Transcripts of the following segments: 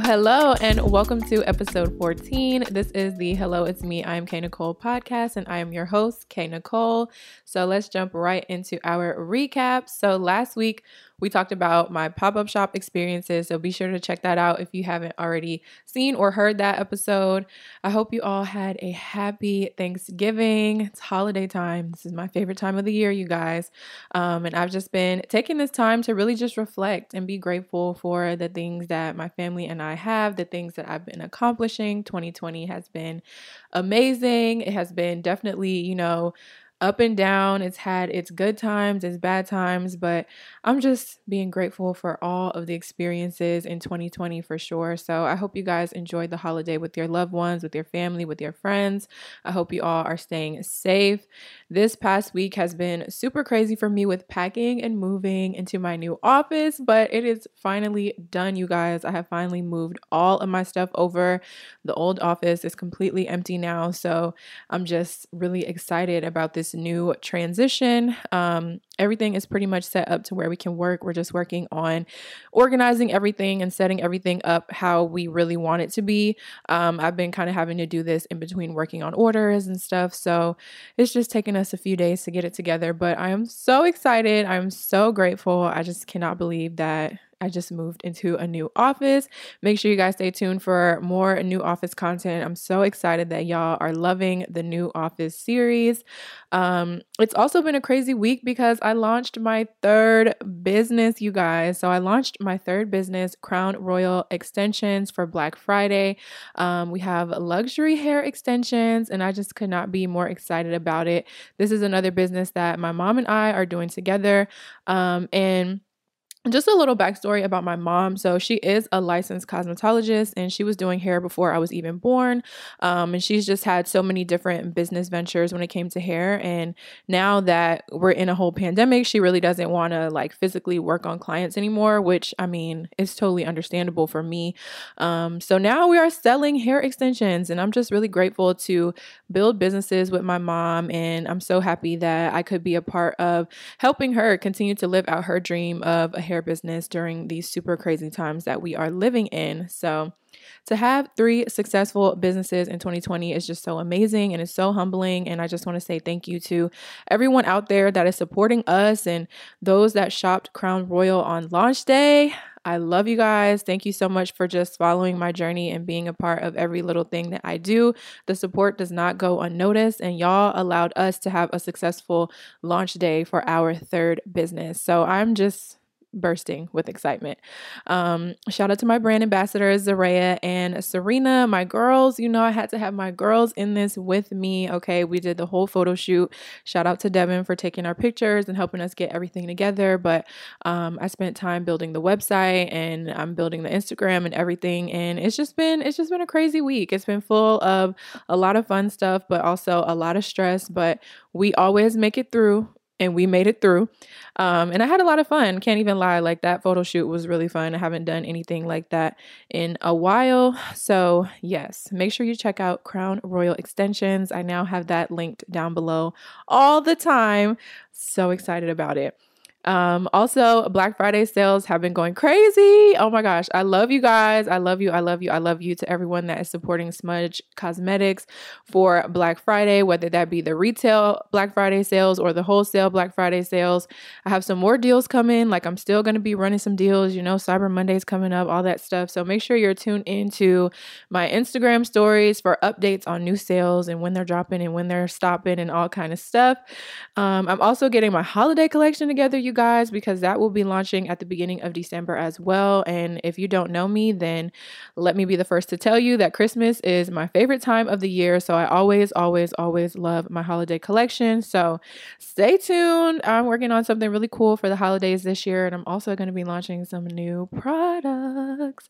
Hello, and welcome to episode 14. This is the Hello, It's Me, I'm K Nicole podcast, and I am your host, K Nicole. So let's jump right into our recap. So last week, we talked about my pop up shop experiences, so be sure to check that out if you haven't already seen or heard that episode. I hope you all had a happy Thanksgiving. It's holiday time. This is my favorite time of the year, you guys. Um, and I've just been taking this time to really just reflect and be grateful for the things that my family and I have, the things that I've been accomplishing. 2020 has been amazing. It has been definitely, you know, up and down. It's had its good times, its bad times, but I'm just being grateful for all of the experiences in 2020 for sure. So I hope you guys enjoyed the holiday with your loved ones, with your family, with your friends. I hope you all are staying safe. This past week has been super crazy for me with packing and moving into my new office, but it is finally done, you guys. I have finally moved all of my stuff over. The old office is completely empty now. So I'm just really excited about this new transition. Um, everything is pretty much set up to where we can work. We're just working on organizing everything and setting everything up how we really want it to be. Um, I've been kind of having to do this in between working on orders and stuff. So it's just taken us a few days to get it together. But I am so excited. I'm so grateful. I just cannot believe that I just moved into a new office. Make sure you guys stay tuned for more new office content. I'm so excited that y'all are loving the new office series. Um, it's also been a crazy week because I launched my third business, you guys. So I launched my third business, Crown Royal Extensions, for Black Friday. Um, we have luxury hair extensions, and I just could not be more excited about it. This is another business that my mom and I are doing together. Um, and just a little backstory about my mom. So, she is a licensed cosmetologist and she was doing hair before I was even born. Um, and she's just had so many different business ventures when it came to hair. And now that we're in a whole pandemic, she really doesn't want to like physically work on clients anymore, which I mean, is totally understandable for me. Um, so, now we are selling hair extensions, and I'm just really grateful to build businesses with my mom. And I'm so happy that I could be a part of helping her continue to live out her dream of a hair business during these super crazy times that we are living in. So, to have three successful businesses in 2020 is just so amazing and it's so humbling. And I just want to say thank you to everyone out there that is supporting us and those that shopped Crown Royal on launch day. I love you guys. Thank you so much for just following my journey and being a part of every little thing that I do. The support does not go unnoticed, and y'all allowed us to have a successful launch day for our third business. So I'm just bursting with excitement. Um, shout out to my brand ambassadors, Zaria and Serena, my girls. You know, I had to have my girls in this with me. Okay, we did the whole photo shoot. Shout out to Devin for taking our pictures and helping us get everything together. But um, I spent time building the website and I'm building the Instagram and everything. And it's just been it's just been a crazy week. It's been full of a lot of fun stuff, but also a lot of stress. But we always make it through and we made it through. Um, and I had a lot of fun. Can't even lie. Like that photo shoot was really fun. I haven't done anything like that in a while. So, yes, make sure you check out Crown Royal Extensions. I now have that linked down below all the time. So excited about it. Um, also, Black Friday sales have been going crazy. Oh my gosh, I love you guys. I love you. I love you. I love you to everyone that is supporting Smudge Cosmetics for Black Friday, whether that be the retail Black Friday sales or the wholesale Black Friday sales. I have some more deals coming. Like, I'm still going to be running some deals. You know, Cyber Monday's coming up, all that stuff. So make sure you're tuned into my Instagram stories for updates on new sales and when they're dropping and when they're stopping and all kind of stuff. Um, I'm also getting my holiday collection together you guys because that will be launching at the beginning of December as well. And if you don't know me, then let me be the first to tell you that Christmas is my favorite time of the year. So I always, always, always love my holiday collection. So stay tuned. I'm working on something really cool for the holidays this year. And I'm also going to be launching some new products.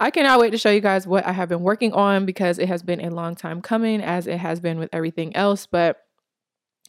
I cannot wait to show you guys what I have been working on because it has been a long time coming, as it has been with everything else. But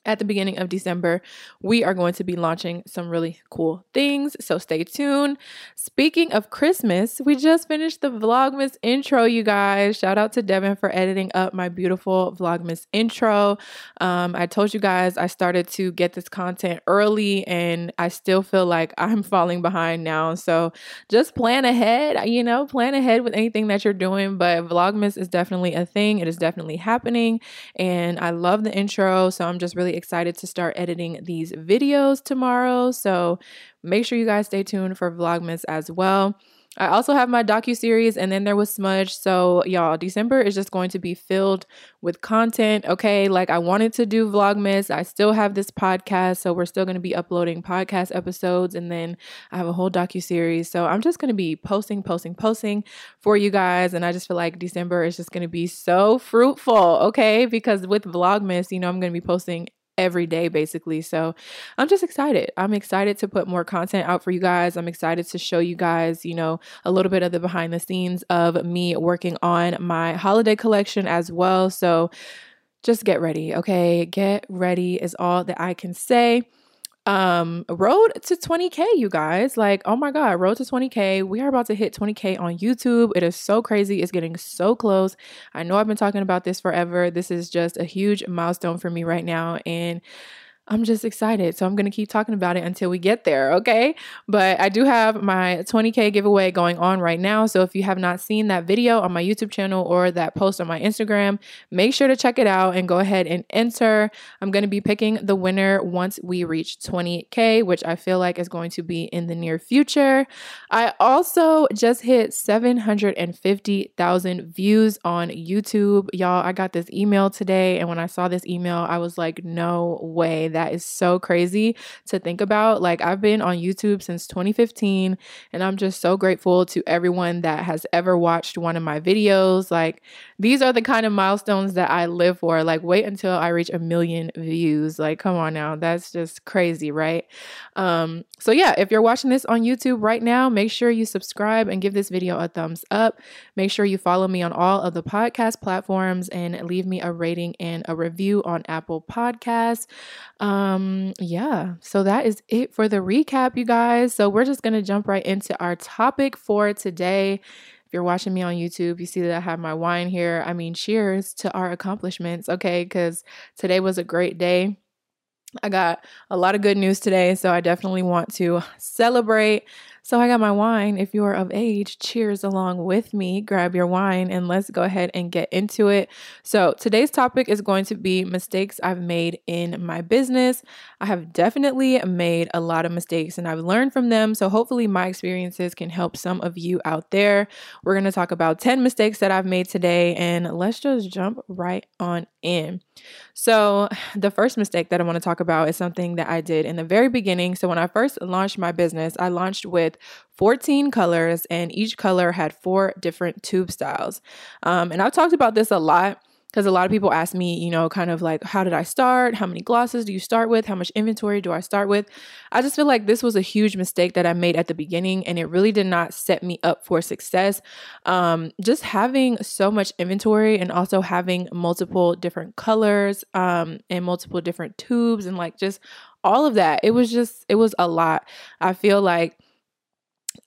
at the beginning of December, we are going to be launching some really cool things. So stay tuned. Speaking of Christmas, we just finished the Vlogmas intro, you guys. Shout out to Devin for editing up my beautiful Vlogmas intro. Um, I told you guys I started to get this content early and I still feel like I'm falling behind now. So just plan ahead, you know, plan ahead with anything that you're doing. But Vlogmas is definitely a thing, it is definitely happening. And I love the intro. So I'm just really really excited to start editing these videos tomorrow. So make sure you guys stay tuned for Vlogmas as well. I also have my docu series, and then there was Smudge. So y'all, December is just going to be filled with content. Okay, like I wanted to do Vlogmas. I still have this podcast, so we're still going to be uploading podcast episodes, and then I have a whole docu series. So I'm just going to be posting, posting, posting for you guys, and I just feel like December is just going to be so fruitful. Okay, because with Vlogmas, you know, I'm going to be posting every day basically. So I'm just excited. I'm excited to put more content out for you guys. I'm excited to show you guys, you know, a little bit of the behind the scenes of me working on my holiday collection as well. So just get ready, okay? Get ready is all that I can say um road to 20k you guys. Like oh my god road to 20k we are about to hit 20k on youtube. It is so crazy. It's getting so close. I know i've been talking about this forever. This is just a huge milestone for me right now. And I'm just excited. So I'm going to keep talking about it until we get there, okay? But I do have my 20K giveaway going on right now. So if you have not seen that video on my YouTube channel or that post on my Instagram, make sure to check it out and go ahead and enter. I'm going to be picking the winner once we reach 20K, which I feel like is going to be in the near future. I also just hit 750,000 views on YouTube. Y'all, I got this email today. And when I saw this email, I was like, no way. That is so crazy to think about. Like, I've been on YouTube since 2015, and I'm just so grateful to everyone that has ever watched one of my videos. Like, these are the kind of milestones that I live for. Like, wait until I reach a million views. Like, come on now. That's just crazy, right? Um, so, yeah, if you're watching this on YouTube right now, make sure you subscribe and give this video a thumbs up. Make sure you follow me on all of the podcast platforms and leave me a rating and a review on Apple Podcasts. Um, yeah, so that is it for the recap, you guys. So we're just gonna jump right into our topic for today. If you're watching me on YouTube, you see that I have my wine here. I mean, cheers to our accomplishments, okay? Because today was a great day. I got a lot of good news today, so I definitely want to celebrate. So I got my wine. If you are of age, cheers along with me. Grab your wine and let's go ahead and get into it. So today's topic is going to be mistakes I've made in my business. I have definitely made a lot of mistakes and I've learned from them. So hopefully my experiences can help some of you out there. We're going to talk about 10 mistakes that I've made today and let's just jump right on in. So, the first mistake that I want to talk about is something that I did in the very beginning. So, when I first launched my business, I launched with 14 colors, and each color had four different tube styles. Um, and I've talked about this a lot because a lot of people ask me, you know, kind of like, how did I start? How many glosses do you start with? How much inventory do I start with? I just feel like this was a huge mistake that I made at the beginning and it really did not set me up for success. Um, just having so much inventory and also having multiple different colors um, and multiple different tubes and like just all of that, it was just, it was a lot. I feel like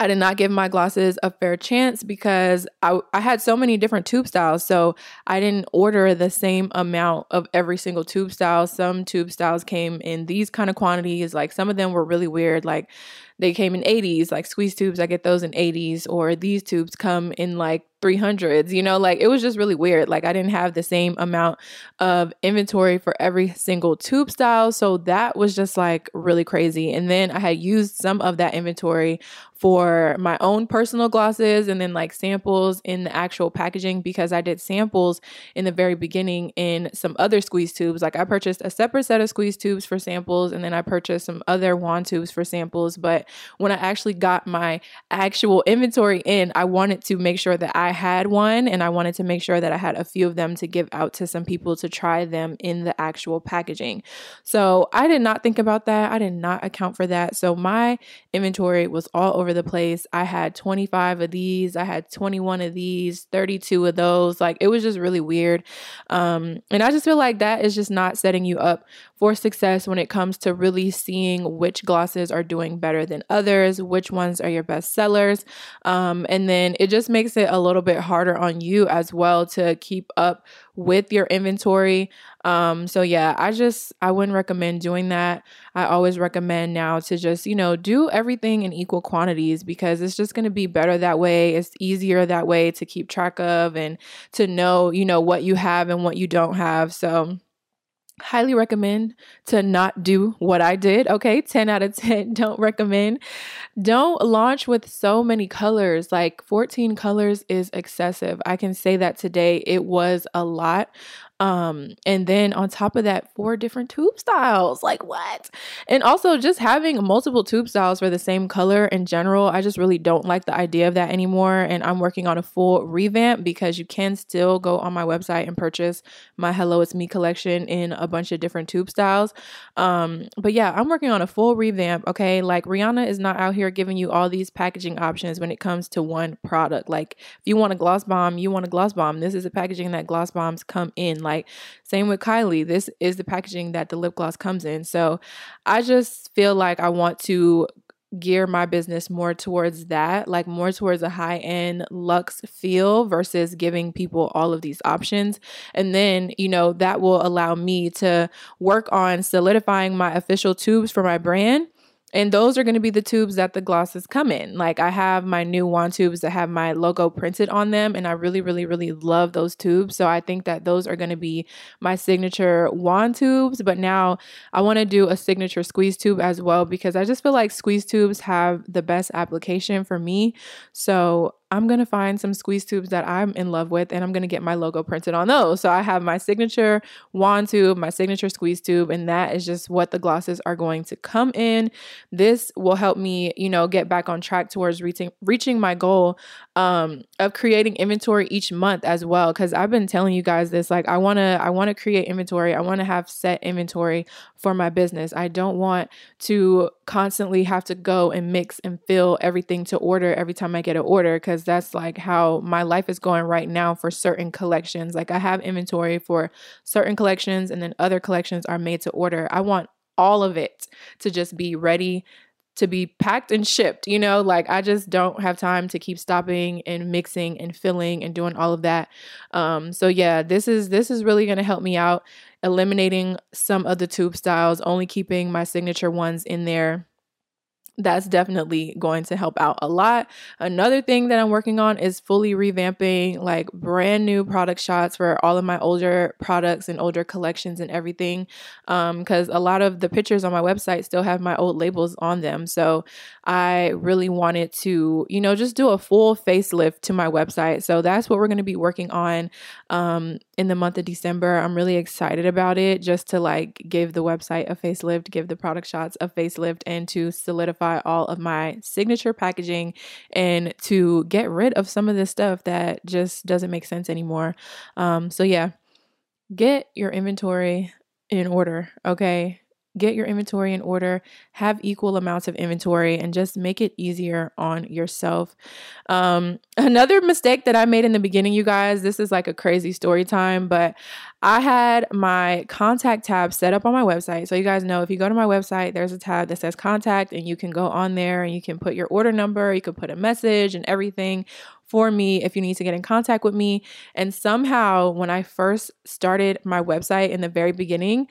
I did not give my glosses a fair chance because I, I had so many different tube styles. So I didn't order the same amount of every single tube style. Some tube styles came in these kind of quantities. Like some of them were really weird. Like they came in 80s, like squeeze tubes, I get those in 80s, or these tubes come in like 300s, you know, like it was just really weird. Like I didn't have the same amount of inventory for every single tube style. So that was just like really crazy. And then I had used some of that inventory for my own personal glosses and then like samples in the actual packaging because I did samples in the very beginning in some other squeeze tubes. Like I purchased a separate set of squeeze tubes for samples and then I purchased some other wand tubes for samples. But When I actually got my actual inventory in, I wanted to make sure that I had one and I wanted to make sure that I had a few of them to give out to some people to try them in the actual packaging. So I did not think about that. I did not account for that. So my inventory was all over the place. I had 25 of these, I had 21 of these, 32 of those. Like it was just really weird. Um, and I just feel like that is just not setting you up for success when it comes to really seeing which glosses are doing better than others, which ones are your best sellers. Um, and then it just makes it a little bit harder on you as well to keep up with your inventory. Um, so yeah, I just I wouldn't recommend doing that. I always recommend now to just, you know, do everything in equal quantities because it's just going to be better that way. It's easier that way to keep track of and to know, you know, what you have and what you don't have. So highly recommend to not do what I did. Okay, 10 out of 10. Don't recommend. Don't launch with so many colors. Like 14 colors is excessive. I can say that today it was a lot. Um, and then on top of that, four different tube styles. Like what? And also just having multiple tube styles for the same color in general, I just really don't like the idea of that anymore. And I'm working on a full revamp because you can still go on my website and purchase my Hello It's Me collection in a bunch of different tube styles. Um, but yeah, I'm working on a full revamp. Okay. Like Rihanna is not out here giving you all these packaging options when it comes to one product. Like if you want a gloss bomb, you want a gloss bomb. This is a packaging that gloss bombs come in. Like, same with Kylie. This is the packaging that the lip gloss comes in. So I just feel like I want to gear my business more towards that, like more towards a high end luxe feel versus giving people all of these options. And then, you know, that will allow me to work on solidifying my official tubes for my brand and those are going to be the tubes that the glosses come in. Like I have my new wand tubes that have my logo printed on them. And I really, really, really love those tubes. So I think that those are going to be my signature wand tubes. But now I want to do a signature squeeze tube as well because I just feel like squeeze tubes have the best application for me. So I'm to find some squeeze tubes that I'm in love with and I'm to get my logo printed on those. So I have my signature wand tube, my signature squeeze tube, and that is just what the glosses are going to come in. This will help me, you know, get back on track towards reaching reaching my goal um, of creating inventory each month as well cuz I've been telling you guys this like I want to I want to create inventory. I want to have set inventory for my business. I don't want to constantly have to go and mix and fill everything to order every time I get an order cuz that's like how my life is going right now for certain collections. Like I have inventory for certain collections and then other collections are made to order. I want all of it to just be ready to be packed and shipped, you know, like I just don't have time to keep stopping and mixing and filling and doing all of that. Um so yeah, this is this is really to help me out eliminating some of the tube styles, only keeping my signature ones in there that's definitely going to help out a lot. Another thing that I'm working on is fully revamping like brand new product shots for all of my older products and older collections and everything. Um, because a lot of the pictures on my website still have my old labels on them. So I really wanted to, you know, just do a full facelift to my website. So that's what we're going to be working on um in the month of December. I'm really excited about it just to like give the website a facelift, give the product shots a facelift and to solidify all of my signature packaging and to get rid of some of this stuff that just doesn't make sense anymore. Um, so, yeah, get your inventory in order, okay? Get your inventory in order, have equal amounts of inventory, and just make it easier on yourself. Um, another mistake that I made in the beginning, you guys, this is like a crazy story time, but I had my contact tab set up on my website. So, you guys know if you go to my website, there's a tab that says contact, and you can go on there and you can put your order number, you can put a message and everything for me if you need to get in contact with me. And somehow, when I first started my website in the very beginning,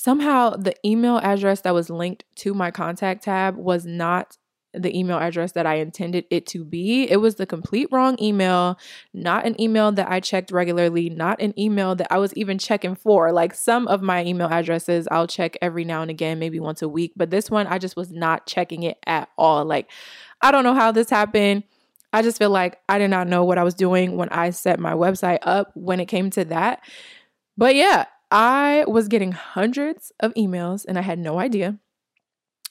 somehow the email address that was linked to my contact tab was not the email address that I intended it to be. It was the complete wrong email, not an email that I checked regularly, not an email that I was even checking for. Like some of my email addresses, I'll check every now and again, maybe once a week, but this one, I just was not checking it at all. Like, I don't know how this happened. I just feel like I did not know what I was doing when I set my website up when it came to that. But yeah, I was getting hundreds of emails and I had no idea.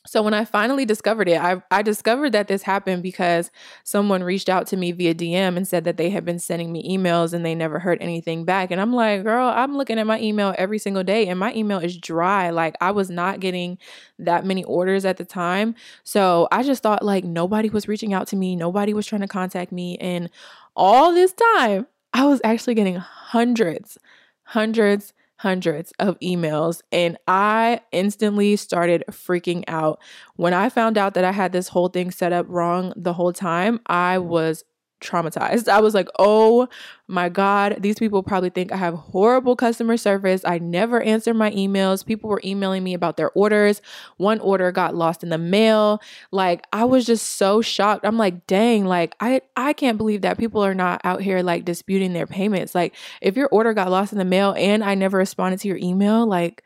So when I finally discovered it, I, I discovered that this happened because someone reached out to me via DM and said that they had been sending me emails and they never heard anything back. And I'm like, girl, I'm looking at my email every single day and my email is dry. Like I was not getting that many orders at the time. So I just thought like nobody was reaching out to me, nobody was trying to contact me. And all this time, I was actually getting hundreds, hundreds, hundreds of emails and I instantly started freaking out. When I found out that I had this whole thing set up wrong the whole time, I was traumatized. I was like, oh my God, these people probably think I have horrible customer service. I never answer my emails. People were emailing me about their orders. One order got lost in the mail. Like, I was just so shocked. I'm like, dang, like, I, I can't believe that people are not out here like disputing their payments. Like, if your order got lost in the mail and I never responded to your email, like,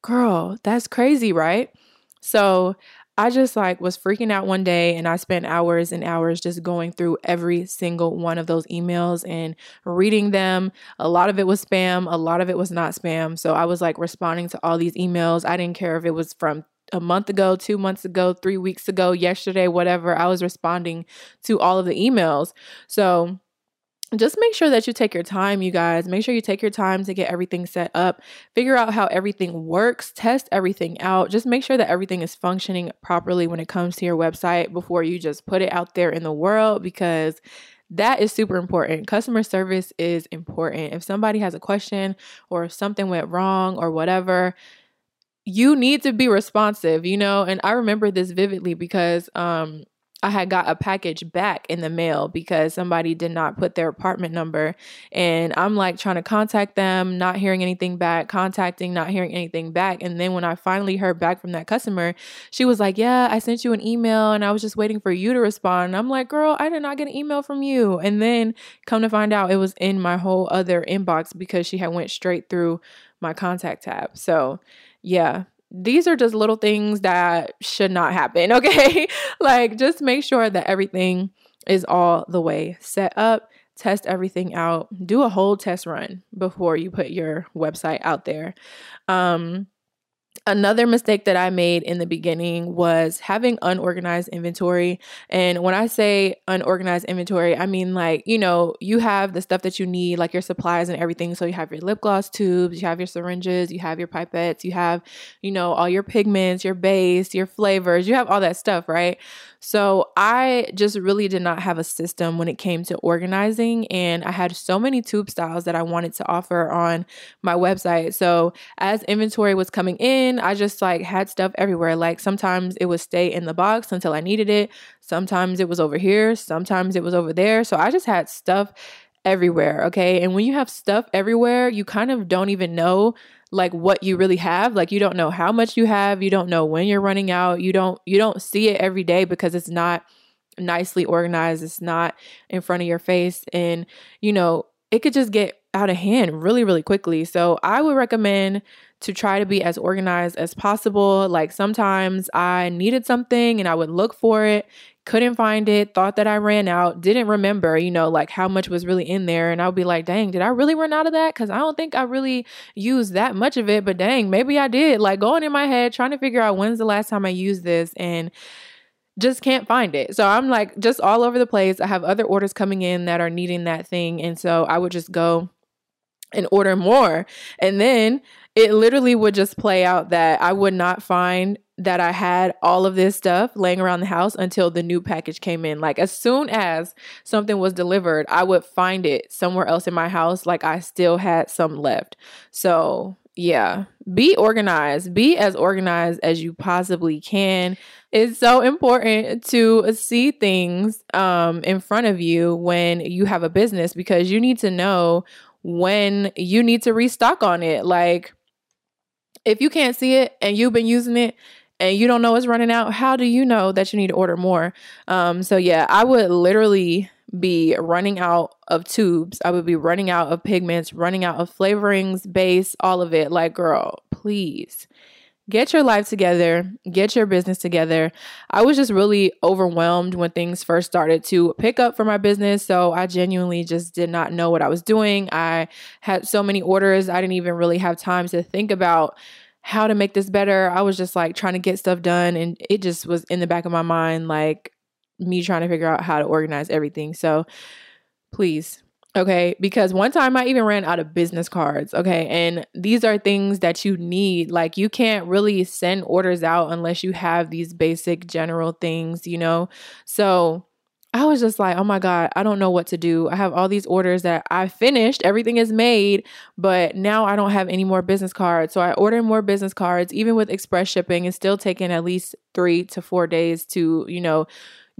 girl, that's crazy, right? So I just like was freaking out one day and I spent hours and hours just going through every single one of those emails and reading them. A lot of it was spam, a lot of it was not spam. So I was like responding to all these emails. I didn't care if it was from a month ago, two months ago, three weeks ago, yesterday, whatever. I was responding to all of the emails. So just make sure that you take your time, you guys. Make sure you take your time to get everything set up, figure out how everything works, test everything out. Just make sure that everything is functioning properly when it comes to your website before you just put it out there in the world because that is super important. Customer service is important. If somebody has a question or if something went wrong or whatever, you need to be responsive, you know? And I remember this vividly because um I had got a package back in the mail because somebody did not put their apartment number. And I'm like trying to contact them, not hearing anything back, contacting, not hearing anything back. And then when I finally heard back from that customer, she was like, Yeah, I sent you an email and I was just waiting for you to respond. And I'm like, Girl, I did not get an email from you. And then come to find out it was in my whole other inbox because she had went straight through my contact tab. So, yeah, these are just little things that should not happen, okay? like just make sure that everything is all the way set up, test everything out, do a whole test run before you put your website out there. Um Another mistake that I made in the beginning was having unorganized inventory. And when I say unorganized inventory, I mean like, you know, you have the stuff that you need, like your supplies and everything. So you have your lip gloss tubes, you have your syringes, you have your pipettes, you have, you know, all your pigments, your base, your flavors, you have all that stuff, right? So I just really did not have a system when it came to organizing. And I had so many tube styles that I wanted to offer on my website. So as inventory was coming in, I just like had stuff everywhere. Like sometimes it would stay in the box until I needed it. Sometimes it was over here. Sometimes it was over there. So I just had stuff everywhere. Okay. And when you have stuff everywhere, you kind of don't even know like what you really have like you don't know how much you have you don't know when you're running out you don't you don't see it every day because it's not nicely organized it's not in front of your face and you know it could just get out of hand really really quickly so i would recommend to try to be as organized as possible like sometimes i needed something and i would look for it couldn't find it, thought that I ran out, didn't remember, you know, like how much was really in there. And I would be like, dang, did I really run out of that? Cause I don't think I really used that much of it, but dang, maybe I did. Like going in my head, trying to figure out when's the last time I used this and just can't find it. So I'm like just all over the place. I have other orders coming in that are needing that thing. And so I would just go and order more. And then it literally would just play out that I would not find that I had all of this stuff laying around the house until the new package came in. Like as soon as something was delivered, I would find it somewhere else in my house like I still had some left. So, yeah, be organized. Be as organized as you possibly can. It's so important to see things um in front of you when you have a business because you need to know when you need to restock on it. Like if you can't see it and you've been using it and you don't know it's running out, how do you know that you need to order more? Um, so yeah, I would literally be running out of tubes. I would be running out of pigments, running out of flavorings, base, all of it. Like, girl, please get your life together, get your business together. I was just really overwhelmed when things first started to pick up for my business. So I genuinely just did not know what I was doing. I had so many orders, I didn't even really have time to think about how to make this better. I was just like trying to get stuff done and it just was in the back of my mind like me trying to figure out how to organize everything. So please Okay, because one time I even ran out of business cards. Okay, and these are things that you need. Like, you can't really send orders out unless you have these basic general things, you know? So, I was just like, oh my God, I don't know what to do. I have all these orders that I finished, everything is made, but now I don't have any more business cards. So I ordered more business cards, even with express shipping. It's still taking at least three to four days to, you know,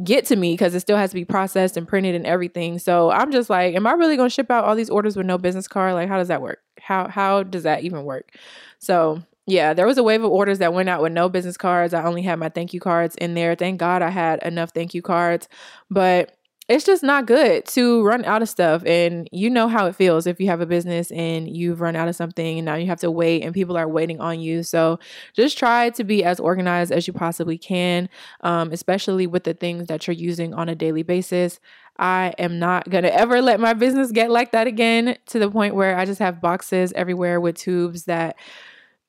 get to me because it still has to be processed and printed and everything. So I'm just like, am I really going to ship out all these orders with no business card? Like, how does that work? How how does that even work? So yeah, there was a wave of orders that went out with no business cards. I only had my thank you cards in there. Thank God I had enough thank you cards, but it's just not good to run out of stuff. And you know how it feels if you have a business and you've run out of something and now you have to wait and people are waiting on you. So just try to be as organized as you possibly can, um, especially with the things that you're using on a daily basis. I am not going to ever let my business get like that again to the point where I just have boxes everywhere with tubes that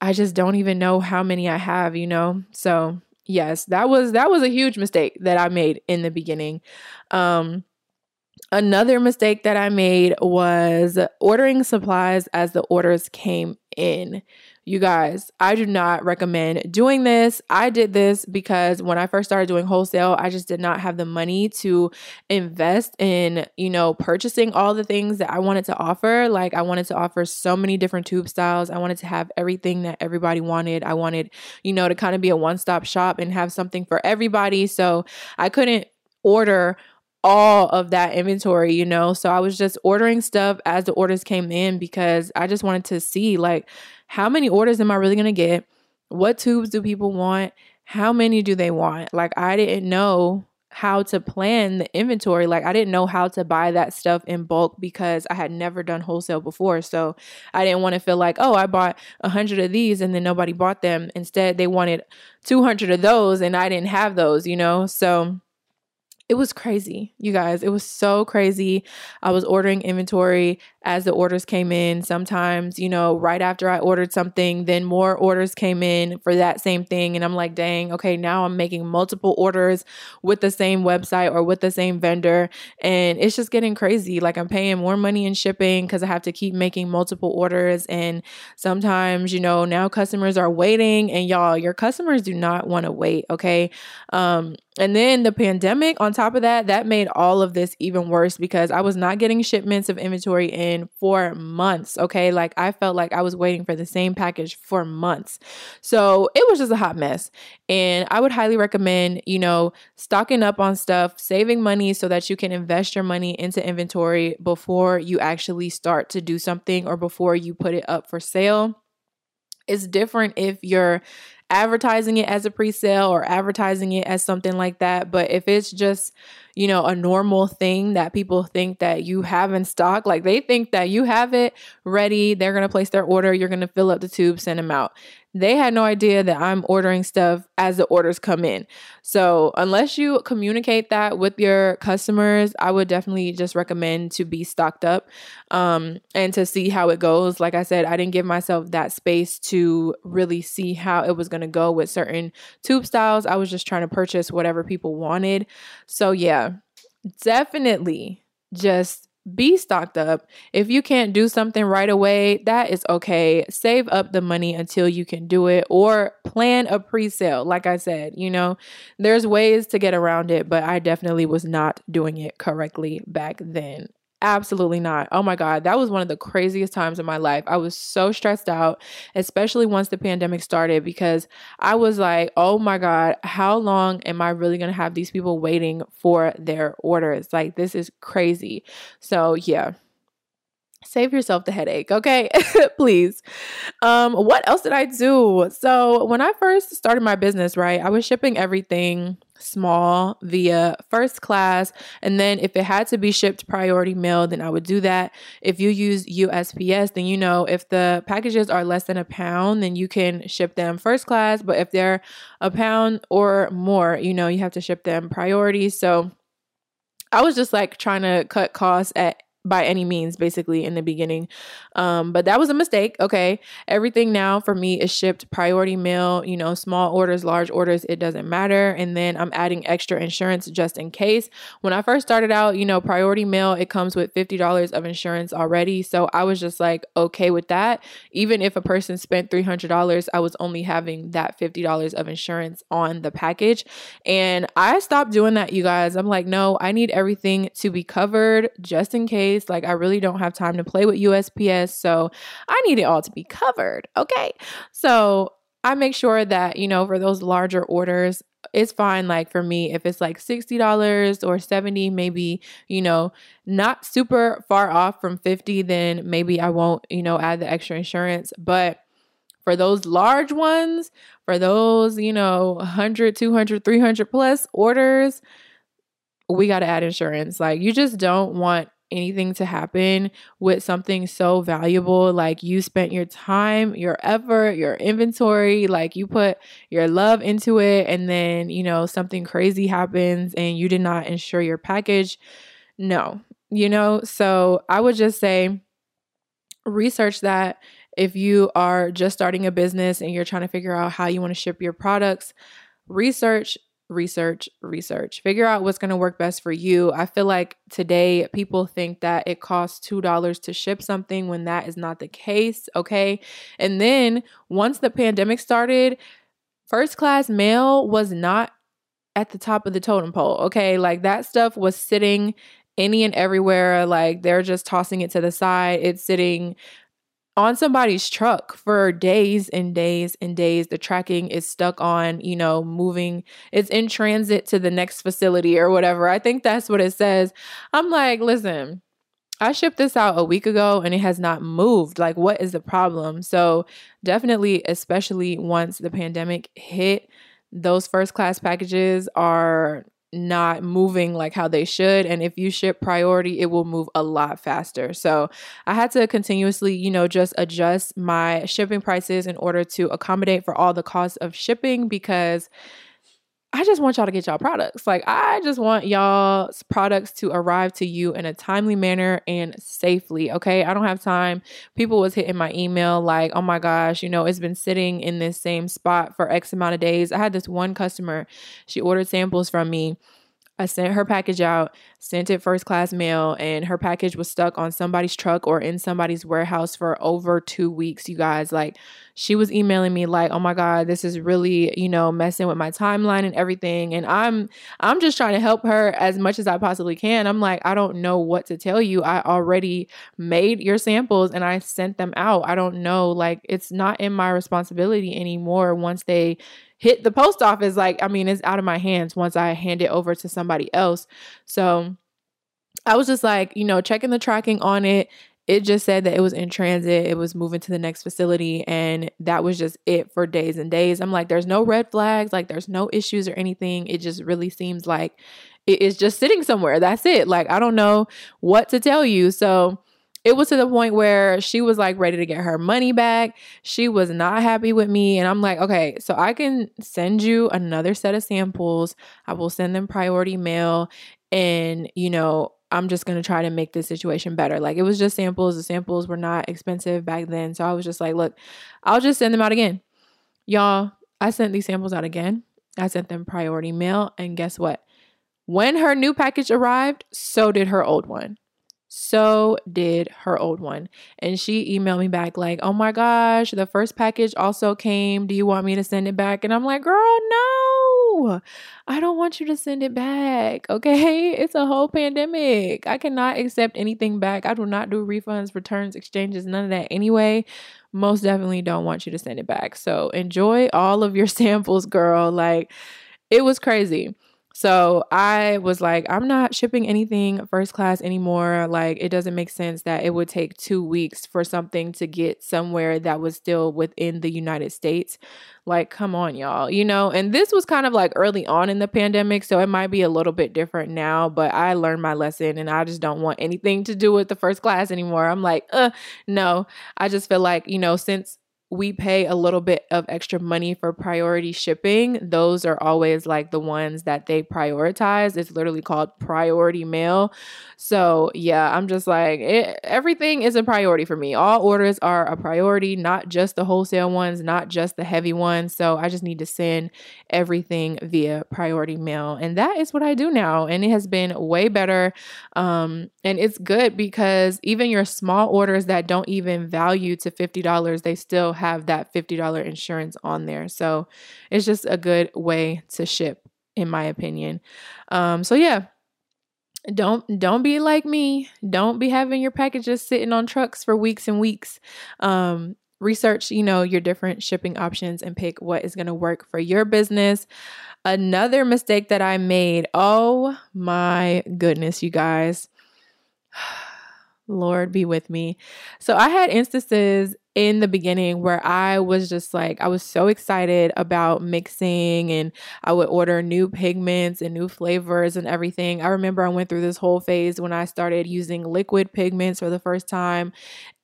I just don't even know how many I have, you know? So yes, that was that was a huge mistake that I made in the beginning. Um another mistake that I made was ordering supplies as the orders came in. You guys, I do not recommend doing this. I did this because when I first started doing wholesale, I just did not have the money to invest in, you know, purchasing all the things that I wanted to offer. Like, I wanted to offer so many different tube styles. I wanted to have everything that everybody wanted. I wanted, you know, to kind of be a one stop shop and have something for everybody. So I couldn't order all of that inventory, you know? So I was just ordering stuff as the orders came in because I just wanted to see like how many orders am I really going to get? What tubes do people want? How many do they want? Like I didn't know how to plan the inventory. Like I didn't know how to buy that stuff in bulk because I had never done wholesale before. So I didn't want to feel like, oh, I bought a hundred of these and then nobody bought them. Instead, they wanted 200 of those and I didn't have those, you know? So it was crazy, you guys. It was so crazy. I was ordering inventory as the orders came in. Sometimes, you know, right after I ordered something, then more orders came in for that same thing. And I'm like, dang, okay, now I'm making multiple orders with the same website or with the same vendor. And it's just getting crazy. Like, I'm paying more money in shipping because I have to keep making multiple orders. And sometimes, you know, now customers are waiting. And y'all, your customers do not want to wait, okay? Um, and then the pandemic, on top of that, that made all of this even worse because I was not getting shipments of inventory in for months. Okay. Like I felt like I was waiting for the same package for months. So it was just a hot mess. And I would highly recommend, you know, stocking up on stuff, saving money so that you can invest your money into inventory before you actually start to do something or before you put it up for sale. It's different if you're advertising it as a pre-sale or advertising it as something like that but if it's just you know a normal thing that people think that you have in stock like they think that you have it ready they're going to place their order you're going to fill up the tube send them out they had no idea that I'm ordering stuff as the orders come in. So, unless you communicate that with your customers, I would definitely just recommend to be stocked up um, and to see how it goes. Like I said, I didn't give myself that space to really see how it was going to go with certain tube styles. I was just trying to purchase whatever people wanted. So, yeah, definitely just be stocked up. If you can't do something right away, that is okay. Save up the money until you can do it or plan a pre sale. Like I said, you know, there's ways to get around it, but I definitely was not doing it correctly back then. Absolutely not. Oh my God. That was one of the craziest times in my life. I was so stressed out, especially once the pandemic started, because I was like, oh my God, how long am I really going to have these people waiting for their orders? Like, this is crazy. So, yeah save yourself the headache okay please um what else did i do so when i first started my business right i was shipping everything small via first class. And then if it had to be shipped priority mail, then I would do that. If you use USPS, then you know if the packages are less than a pound, then you can ship them first class. But if they're a pound or more, you know, you have to ship them priority. So I was just like trying to cut costs at by any means basically in the beginning. Um, but that was a mistake okay? Everything now for me is shipped priority mail you know small orders large orders it doesn't matter. And then i'm adding extra insurance just in case. When i first started out you know priority mail it comes with $50 of insurance already. So i was just like okay with that. Even if a person spent $300 i was only having that $50 of insurance on the package. And i stopped doing that you guys. I'm like no i need everything to be covered just in case place. Like, I really don't have time to play with USPS. So I need it all to be covered. Okay. So I make sure that, you know, for those larger orders, it's fine like for me if it's like $60 or 70 maybe you know not super far off from 50 then maybe I won't you know add the extra insurance but for those large ones for those you know 100 200 300 plus orders we got to add insurance like you just don't want anything to happen with something so valuable. Like you spent your time, your effort, your inventory, like you put your love into it, and then, you know, something crazy happens and you did not insure your package. No, you know, so I would just say research that if you are just starting a business and you're trying to figure out how you want to ship your products, research research, research. Figure out what's going to work best for you. I feel like today people think that it costs $2 to ship something when that is not the case, okay? And then once the pandemic started, first class mail was not at the top of the totem pole, okay? Like that stuff was sitting any and everywhere like they're just tossing it to the side it's sitting on somebody's truck for days and days and days. The tracking is stuck on, you know, moving, it's in transit to the next facility or whatever. I think that's what it says. I'm like, listen, I shipped this out a week ago and it has not moved. Like, what is the problem? So, definitely, especially once the pandemic hit, those first class packages are not moving like how they should and if you ship priority it will move a lot faster. So i had to continuously you know just adjust my shipping prices in order to accommodate for all the costs of shipping because I just want y'all to get y'all products. Like, I just want y'all's products to arrive to you in a timely manner and safely. Okay. I don't have time. People was hitting my email like, oh my gosh, you know, it's been sitting in this same spot for X amount of days. I had this one customer, she ordered samples from me I sent her package out, sent it first class mail, and her package was stuck on somebody's truck or in somebody's warehouse for over two weeks, you guys. Like, she was emailing me, like, oh my God, this is really, you know, messing with my timeline and everything. And I'm I'm just trying to help her as much as I possibly can. I'm like, I don't know what to tell you. I already made your samples and I sent them out. I don't know. Like, it's not in my responsibility anymore once they hit the post office like i mean it's out of my hands once i hand it over to somebody else. So i was just like you know checking the tracking on it. It just said that it was in transit. It was moving to the next facility and that was just it for days and days. I'm like there's no red flags like there's no issues or anything. It just really seems like it is just sitting somewhere. That's it. Like i don't know what to tell you. So it was to the point where she was like ready to get her money back. She was not happy with me. And I'm like, okay, so I can send you another set of samples. I will send them priority mail. And, you know, I'm just going to try to make this situation better. Like it was just samples. The samples were not expensive back then. So I was just like, look, I'll just send them out again. Y'all, I sent these samples out again. I sent them priority mail. And guess what? When her new package arrived, so did her old one. So did her old one. And she emailed me back, like, oh my gosh, the first package also came. Do you want me to send it back? And I'm like, girl, no, I don't want you to send it back. Okay. It's a whole pandemic. I cannot accept anything back. I do not do refunds, returns, exchanges, none of that anyway. Most definitely don't want you to send it back. So enjoy all of your samples, girl. Like, it was crazy. So I was like, I'm not shipping anything first class anymore. Like, it doesn't make sense that it would take two weeks for something to get somewhere that was still within the United States. Like, come on, y'all, you know? And this was kind of like early on in the pandemic. So it might be a little bit different now, but I learned my lesson and I just don't want anything to do with the first class anymore. I'm like, uh, no. I just feel like, you know, since we pay a little bit of extra money for priority shipping, those are always like the ones that they prioritize. It's literally called priority mail. So, yeah, I'm just like, it, everything is a priority for me. All orders are a priority, not just the wholesale ones, not just the heavy ones. So, I just need to send everything via priority mail. And that is what I do now. And it has been way better. Um, and it's good because even your small orders that don't even value to $50, they still have that $50 insurance on there. So it's just a good way to ship, in my opinion. Um, so yeah, don't don't be like me. Don't be having your packages sitting on trucks for weeks and weeks. Um, research, you know, your different shipping options and pick what is going to work for your business. Another mistake that I made. Oh my goodness, you guys. Lord be with me. So I had instances in the beginning where I was just like, I was so excited about mixing and I would order new pigments and new flavors and everything. I remember I went through this whole phase when I started using liquid pigments for the first time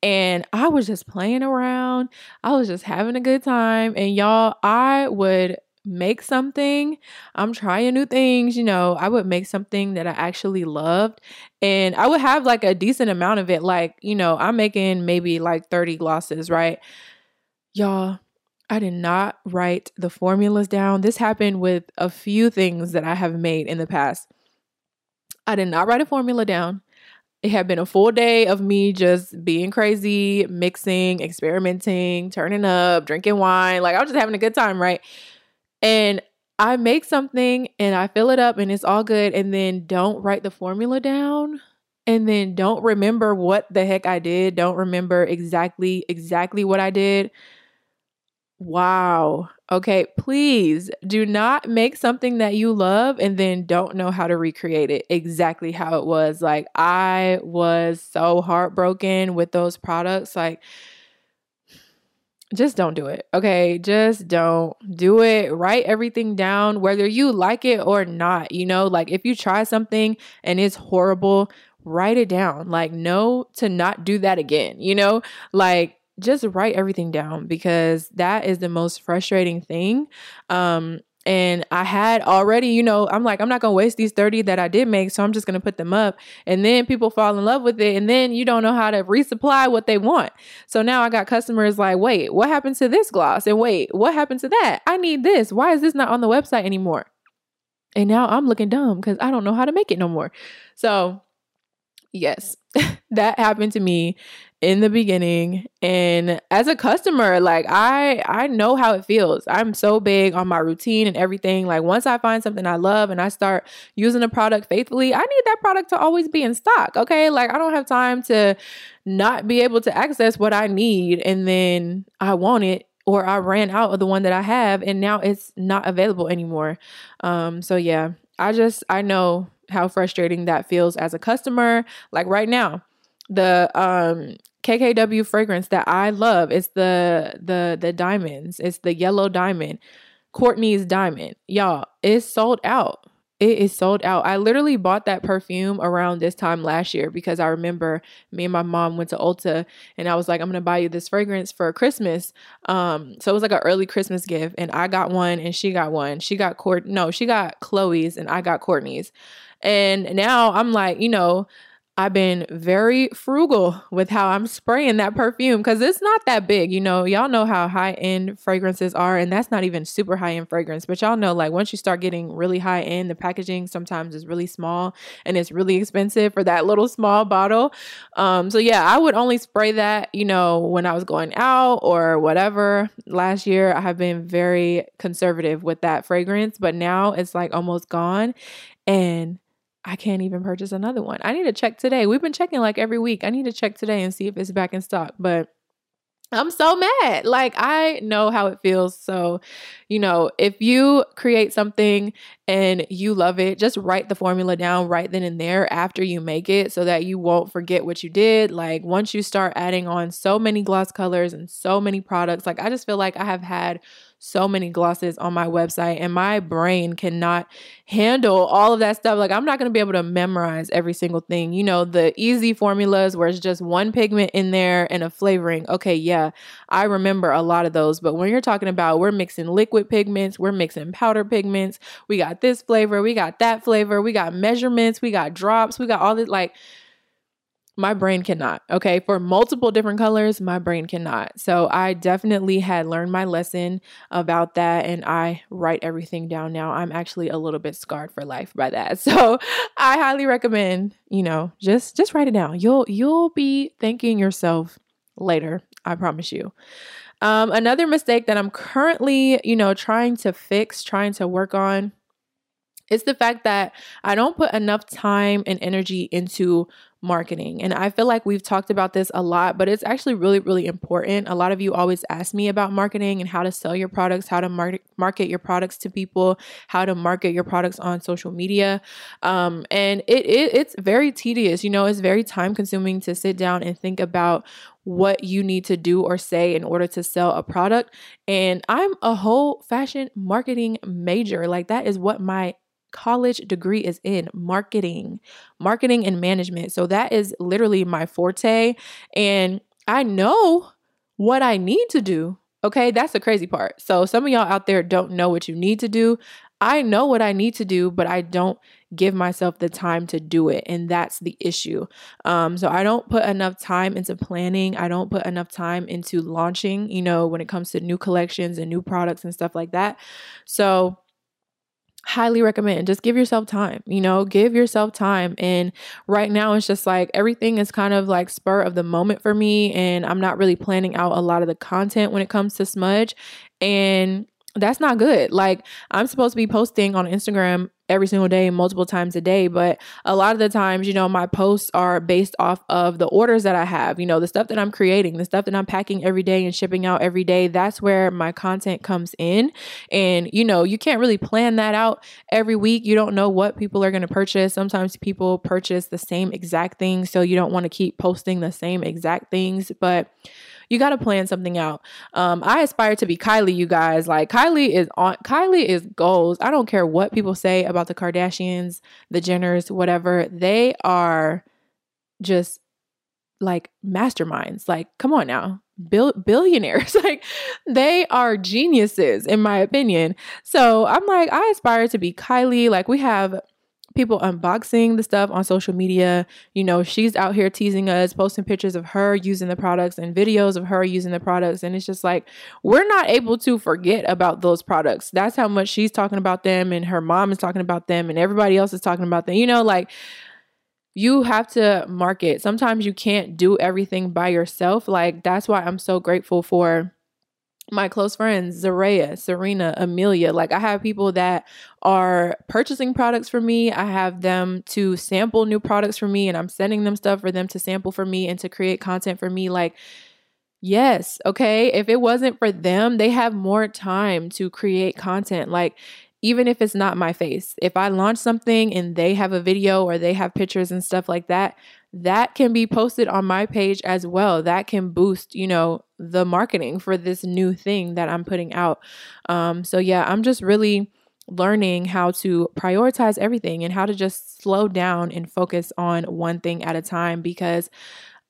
and I was just playing around. I was just having a good time. And y'all, I would make something. I'm trying new things, you know. I would make something that I actually loved and I would have like a decent amount of it. Like, you know, I'm making maybe like 30 glosses, right? Y'all, I did not write the formulas down. This happened with a few things that I have made in the past. I did not write a formula down. It had been a full day of me just being crazy, mixing, experimenting, turning up, drinking wine. Like I was just having a good time, right? And I make something and I fill it up and it's all good and then don't write the formula down and then don't remember what the heck I did, don't remember exactly exactly what I did. Wow. Okay, please do not make something that you love and then don't know how to recreate it exactly how it was. Like I was so heartbroken with those products like just don't do it. Okay. Just don't do it. Write everything down, whether you like it or not. You know, like if you try something and it's horrible, write it down. Like, no, to not do that again. You know, like just write everything down because that is the most frustrating thing. Um, and I had already, you know, I'm like, I'm not gonna waste these 30 that I did make, so I'm just gonna put them up. And then people fall in love with it, and then you don't know how to resupply what they want. So now I got customers like, wait, what happened to this gloss? And wait, what happened to that? I need this. Why is this not on the website anymore? And now I'm looking dumb because I don't know how to make it no more. So yes, that happened to me in the beginning and as a customer like i i know how it feels. I'm so big on my routine and everything. Like once i find something i love and i start using a product faithfully i need that product to always be in stock okay? Like i don't have time to not be able to access what i need and then i want it or i ran out of the one that i have and now it's not available anymore. Um so yeah i just i know how frustrating that feels as a customer. Like right now the um KKW fragrance that I love It's the the the diamonds. It's the yellow diamond. Kourtney's diamond. Y'all, it's sold out. It is sold out. I literally bought that perfume around this time last year because I remember me and my mom went to Ulta and I was like, I'm gonna buy you this fragrance for Christmas. Um, so it was like an early Christmas gift, and I got one and she got one. She got Court no, she got Khloe's and I got Kourtney's. And now I'm like, you know, I've been very frugal with how I'm spraying that perfume because it's not that big. You know, y'all know how high end fragrances are, and that's not even super high end fragrance. But y'all know, like, once you start getting really high end, the packaging sometimes is really small and it's really expensive for that little small bottle. Um, so, yeah, I would only spray that, you know, when I was going out or whatever. Last year, I have been very conservative with that fragrance, but now it's like almost gone. And I can't even purchase another one. I need to check today. We've been checking like every week. I need to check today and see if it's back in stock. But I'm so mad. Like, I know how it feels. So, you know, if you create something and you love it, just write the formula down right then and there after you make it so that you won't forget what you did. Like, once you start adding on so many gloss colors and so many products, like, I just feel like I have had so many glosses on my website, and my brain cannot handle all of that stuff. Like, I'm not going to be able to memorize every single thing. You know, the easy formulas where it's just one pigment in there and a flavoring. Okay, yeah, I remember a lot of those. But when you're talking about we're mixing liquid pigments, we're mixing powder pigments, we got this flavor, we got that flavor, we got measurements, we got drops, we got all this. Like, my brain cannot. Okay. For multiple different colors, my brain cannot. So I definitely had learned my lesson about that and I write everything down now. I'm actually a little bit scarred for life by that. So I highly recommend, you know, just just write it down. You'll you'll be thanking yourself later. I promise you. Um, another mistake that I'm currently, you know, trying to fix, trying to work on it's the fact that I don't put enough time and energy into marketing. And I feel like we've talked about this a lot, but it's actually really, really important. A lot of you always ask me about marketing and how to sell your products, how to market market your products to people, how to market your products on social media. Um, and it, it it's very tedious. You know, it's very time consuming to sit down and think about what you need to do or say in order to sell a product. And I'm a whole fashion marketing major. Like that is what my college degree is in marketing, marketing and management. So that is literally my forte. And I know what I need to do. Okay, that's the crazy part. So some of y'all out there don't know what you need to do. I know what I need to do, but I don't give myself the time to do it. And that's the issue. Um, so I don't put enough time into planning. I don't put enough time into launching, you know, when it comes to new collections and new products and stuff like that. So highly recommend. Just give yourself time you know give yourself time. And right now it's just like everything is kind of like spur of the moment for me and i'm not really planning out a lot of the content when it comes to smudge. And that's not good. Like I'm supposed to be posting on Instagram every single day, multiple times a day, but a lot of the times, you know, my posts are based off of the orders that I have, you know, the stuff that I'm creating, the stuff that I'm packing every day and shipping out every day. That's where my content comes in. And, you know, you can't really plan that out every week. You don't know what people are going to purchase. Sometimes people purchase the same exact thing, so you don't want to keep posting the same exact things, but you got to plan something out. Um, I aspire to be Kylie, you guys. Like Kylie is on Kylie is goals. I don't care what people say about the Kardashians, the Jenners, whatever. They are just like masterminds. Like, come on now. Bill- billionaires like they are geniuses in my opinion so i'm like i aspire to be kylie like we have people unboxing the stuff on social media. You know, she's out here teasing us, posting pictures of her using the products and videos of her using the products. And it's just like, we're not able to forget about those products. That's how much she's talking about them, and her mom is talking about them, and everybody else is talking about them. You know, like, you have to market. Sometimes you can't do everything by yourself. Like, that's why I'm so grateful for my close friends, Zaria, Serena, Amelia. Like I have people that are purchasing products for me. I have them to sample new products for me and I'm sending them stuff for them to sample for me and to create content for me. Like, yes, okay. If it wasn't for them, they have more time to create content. Like, even if it's not my face, if I launch something and they have a video or they have pictures and stuff like that, that can be posted on my page as well. That can boost, you know, the marketing for this new thing that I'm putting out. Um, so, yeah, I'm just really learning how to prioritize everything and how to just slow down and focus on one thing at a time because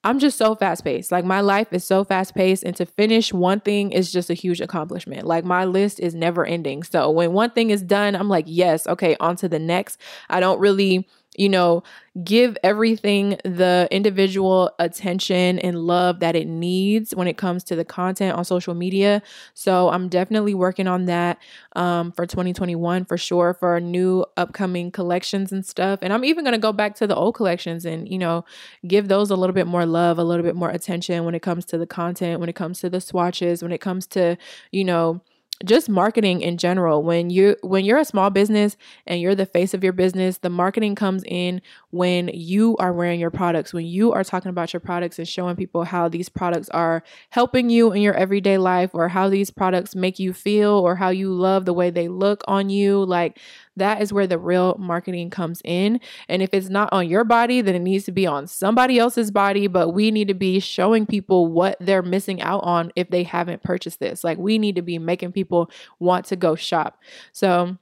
I'm just so fast paced. Like my life is so fast paced, and to finish one thing is just a huge accomplishment. Like my list is never ending. So when one thing is done, I'm like, yes, okay, on to the next. I don't really you know, give everything the individual attention and love that it needs when it comes to the content on social media. So I'm definitely working on that um, for 2021 for sure for new upcoming collections and stuff. And I'm even going to go back to the old collections and, you know, give those a little bit more love, a little bit more attention when it comes to the content, when it comes to the swatches, when it comes to, you know, just marketing in general when you when you're a small business and you're the face of your business the marketing comes in when you are wearing your products when you are talking about your products and showing people how these products are helping you in your everyday life or how these products make you feel or how you love the way they look on you. Like That is where the real marketing comes in. And if it's not on your body, then it needs to be on somebody else's body. But we need to be showing people what they're missing out on if they haven't purchased this. Like we need to be making people want to go shop. So,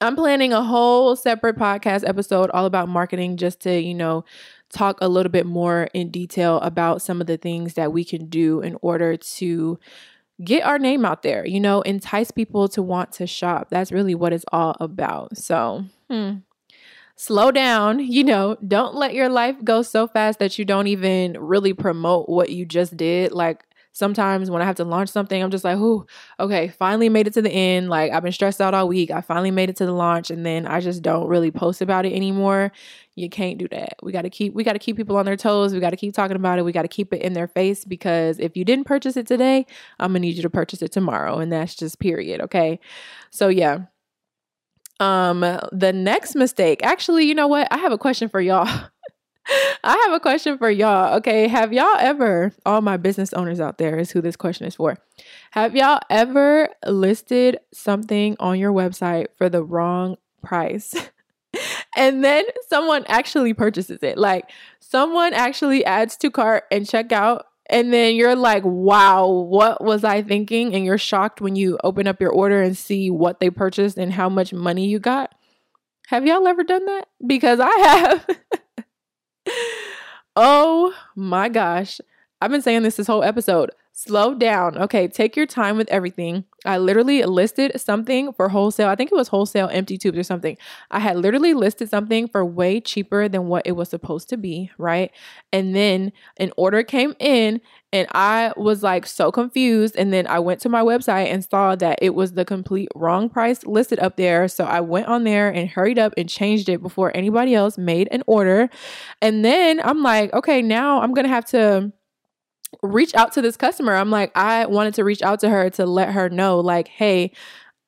I'm planning a whole separate podcast episode all about marketing just to, you know, talk a little bit more in detail about some of the things that we can do in order to get our name out there, you know, entice people to want to shop. That's really what it's all about. So, hmm. slow down, you know, don't let your life go so fast that you don't even really promote what you just did. Like, sometimes when I have to launch something, I'm just like, "Ooh, okay, finally made it to the end. Like I've been stressed out all week. I finally made it to the launch and then I just don't really post about it anymore." You can't do that. We got to keep we got to keep people on their toes. We got to keep talking about it. We got to keep it in their face because if you didn't purchase it today, I'm going to need you to purchase it tomorrow and that's just period, okay? So yeah. Um the next mistake. Actually, you know what? I have a question for y'all. I have a question for y'all. Okay. Have y'all ever, all my business owners out there is who this question is for. Have y'all ever listed something on your website for the wrong price? and then someone actually purchases it. Like someone actually adds to cart and checkout. And then you're like, wow, what was I thinking? And you're shocked when you open up your order and see what they purchased and how much money you got. Have y'all ever done that? Because I have. oh my gosh. I've been saying this this whole episode. Slow down. Okay, take your time with everything. I literally listed something for wholesale. I think it was wholesale empty tubes or something. I had literally listed something for way cheaper than what it was supposed to be, right? And then an order came in and I was like so confused. And then I went to my website and saw that it was the complete wrong price listed up there. So I went on there and hurried up and changed it before anybody else made an order. And then I'm like, okay, now I'm going to have to reach out to this customer. I'm like, I wanted to reach out to her to let her know, like, hey,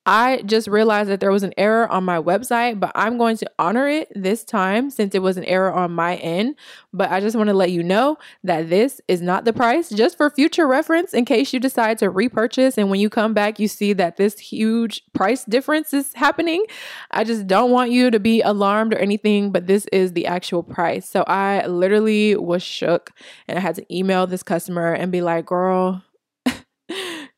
I just realized that there was an error on my website, but I'm going to honor it this time since it was an error on my end. But I just want to let you know that this is not the price, just for future reference in case you decide to repurchase. And when you come back, you see that this huge price difference is happening. I just don't want you to be alarmed or anything, but this is the actual price. So I literally was shook and I had to email this customer and be like, girl,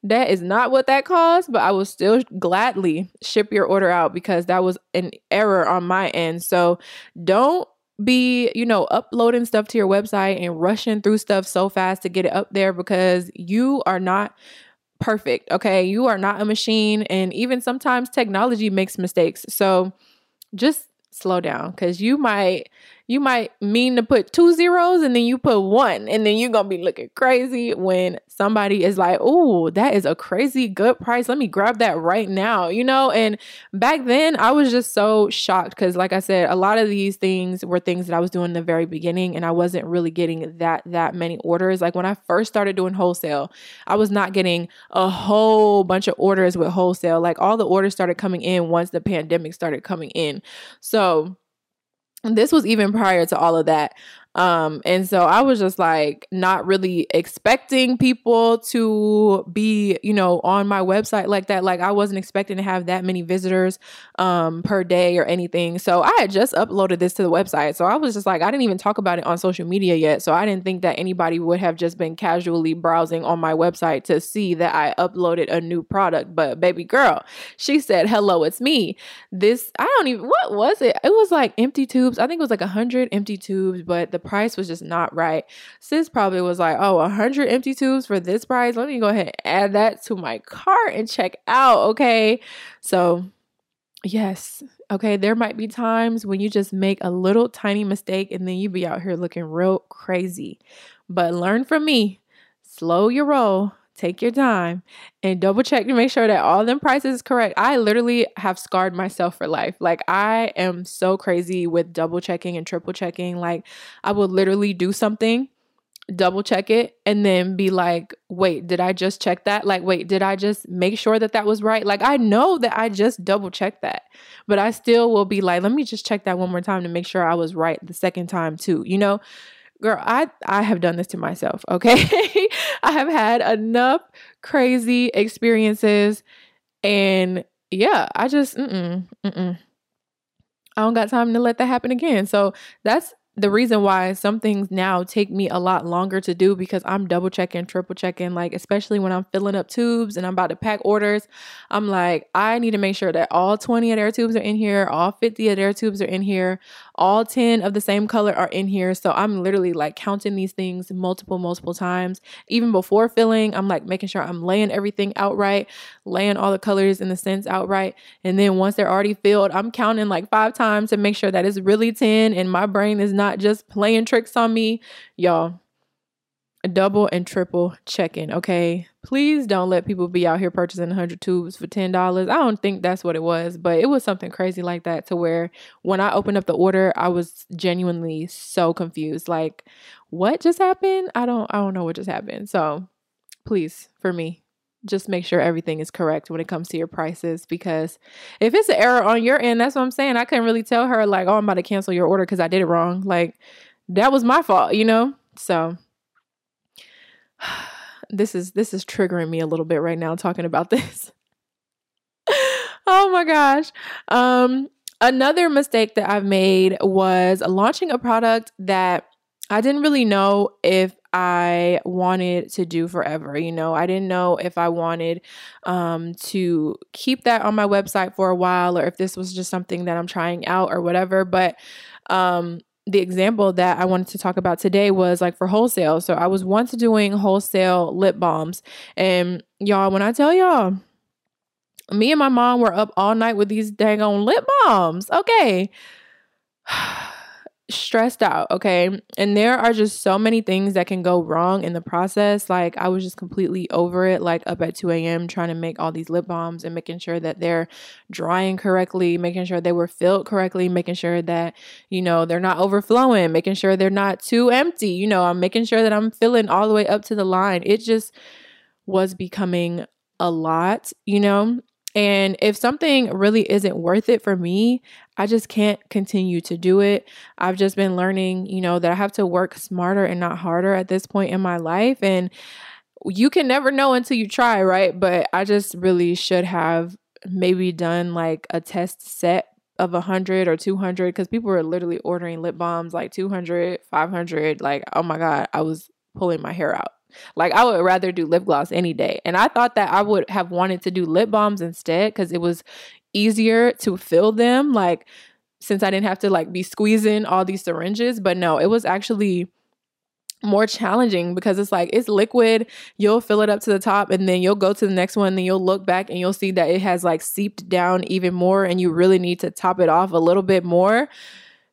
that is not what that cost, but I will still gladly ship your order out because that was an error on my end. So don't be, you know, uploading stuff to your website and rushing through stuff so fast to get it up there because you are not perfect. Okay. You are not a machine. And even sometimes technology makes mistakes. So just slow down because you might you might mean to put two zeros and then you put one and then you're gonna be looking crazy when somebody is like oh that is a crazy good price. Let me grab that right now you know? And back then i was just so shocked because like i said a lot of these things were things that i was doing in the very beginning and i wasn't really getting that that many orders. Like when i first started doing wholesale i was not getting a whole bunch of orders with wholesale. Like all the orders started coming in once the pandemic started coming in. So this was even prior to all of that. Um, and so I was just like not really expecting people to be, you know, on my website like that. Like I wasn't expecting to have that many visitors um per day or anything. So I had just uploaded this to the website. So I was just like, I didn't even talk about it on social media yet. So I didn't think that anybody would have just been casually browsing on my website to see that I uploaded a new product. But baby girl, she said, Hello, it's me. This I don't even what was it? It was like empty tubes. I think it was like a hundred empty tubes, but the price was just not right. Sis probably was like, oh, 100 empty tubes for this price. Let me go ahead and add that to my cart and check out. Okay. So, yes. Okay. There might be times when you just make a little tiny mistake and then you be out here looking real crazy. But learn from me. Slow your roll take your time and double check to make sure that all them prices is correct. I literally have scarred myself for life. Like I am so crazy with double checking and triple checking. Like I will literally do something, double check it and then be like, "Wait, did I just check that? Like wait, did I just make sure that that was right?" Like I know that I just double checked that. But I still will be like, "Let me just check that one more time to make sure I was right the second time too." You know? Girl i i have done this to myself okay i have had enough crazy experiences and yeah i just mm-mm, mm-mm. I don't got time to let that happen again. So that's the reason why some things now take me a lot longer to do because I'm double checking, triple checking, like especially when I'm filling up tubes and I'm about to pack orders. I'm like, I need to make sure that all 20 of their tubes are in here, all 50 of their tubes are in here, all 10 of the same color are in here. So I'm literally like counting these things multiple, multiple times. Even before filling, I'm like making sure I'm laying everything out right, laying all the colors and the scents out right. And then once they're already filled, I'm counting like five times to make sure that it's really 10 and my brain is not just playing tricks on me. Y'all, double and triple checking, okay? Please don't let people be out here purchasing 100 tubes for $10. I don't think that's what it was, but it was something crazy like that to where when I opened up the order, I was genuinely so confused. Like, what just happened? I don't I don't know what just happened. So, please, for me, just make sure everything is correct when it comes to your prices because if it's an error on your end, that's what I'm saying. I couldn't really tell her like, "Oh, I'm about to cancel your order because I did it wrong." Like that was my fault, you know? So this is this is triggering me a little bit right now talking about this. oh my gosh. Um another mistake that I've made was launching a product that I didn't really know if I wanted to do forever. You know, I didn't know if I wanted um, to keep that on my website for a while or if this was just something that I'm trying out or whatever. But um, the example that I wanted to talk about today was like for wholesale. So I was once doing wholesale lip balms. And y'all, when I tell y'all, me and my mom were up all night with these dang on lip balms. Okay. stressed out, okay? And there are just so many things that can go wrong in the process. Like, I was just completely over it, like up at 2 a.m., trying to make all these lip balms and making sure that they're drying correctly, making sure they were filled correctly, making sure that, you know, they're not overflowing, making sure they're not too empty. You know, I'm making sure that I'm filling all the way up to the line. It just was becoming a lot, you know? And if something really isn't worth it for me, I just can't continue to do it. I've just been learning, you know, that I have to work smarter and not harder at this point in my life. And you can never know until you try, right? But I just really should have maybe done like a test set of 100 or 200 because people were literally ordering lip balms like 200, 500. Like, oh my God, I was pulling my hair out. Like I would rather do lip gloss any day. And I thought that I would have wanted to do lip balms instead cuz it was easier to fill them like since I didn't have to like be squeezing all these syringes, but no, it was actually more challenging because it's like it's liquid you'll fill it up to the top and then you'll go to the next one then you'll look back and you'll see that it has like seeped down even more and you really need to top it off a little bit more.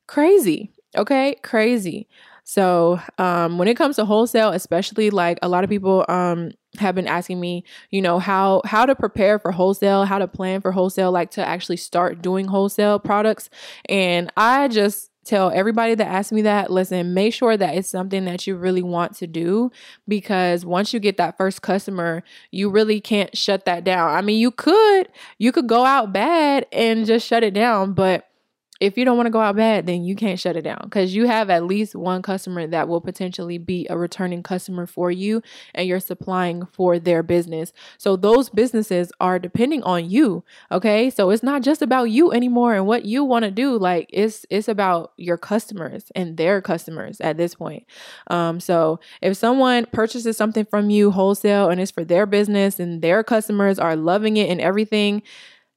Crazy okay? Crazy so um, when it comes to wholesale, especially like a lot of people um, have been asking me, you know, how how to prepare for wholesale, how to plan for wholesale, like to actually start doing wholesale products. And I just tell everybody that asks me that listen make sure that it's something that you really want to do because once you get that first customer you really can't shut that down i mean you could you could go out bad and just shut it down but if you don't want to go out bad, then you can't shut it down because you have at least one customer that will potentially be a returning customer for you and you're supplying for their business. So those businesses are depending on you. Okay. So it's not just about you anymore and what you want to do. Like it's it's about your customers and their customers at this point. Um, so if someone purchases something from you wholesale and it's for their business and their customers are loving it and everything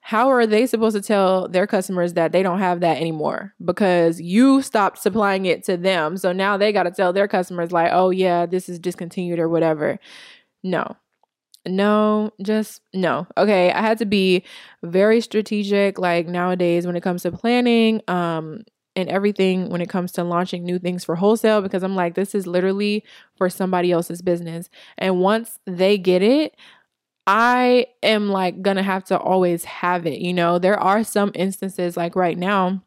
how are they supposed to tell their customers that they don't have that anymore? Because you stopped supplying it to them. So now they got to tell their customers like oh yeah this is discontinued or whatever. No. No just no. Okay i had to be very strategic like nowadays when it comes to planning um and everything when it comes to launching new things for wholesale because I'm like, this is literally for somebody else's business. And once they get it, I am like gonna have to always have it. You know, there are some instances like right now.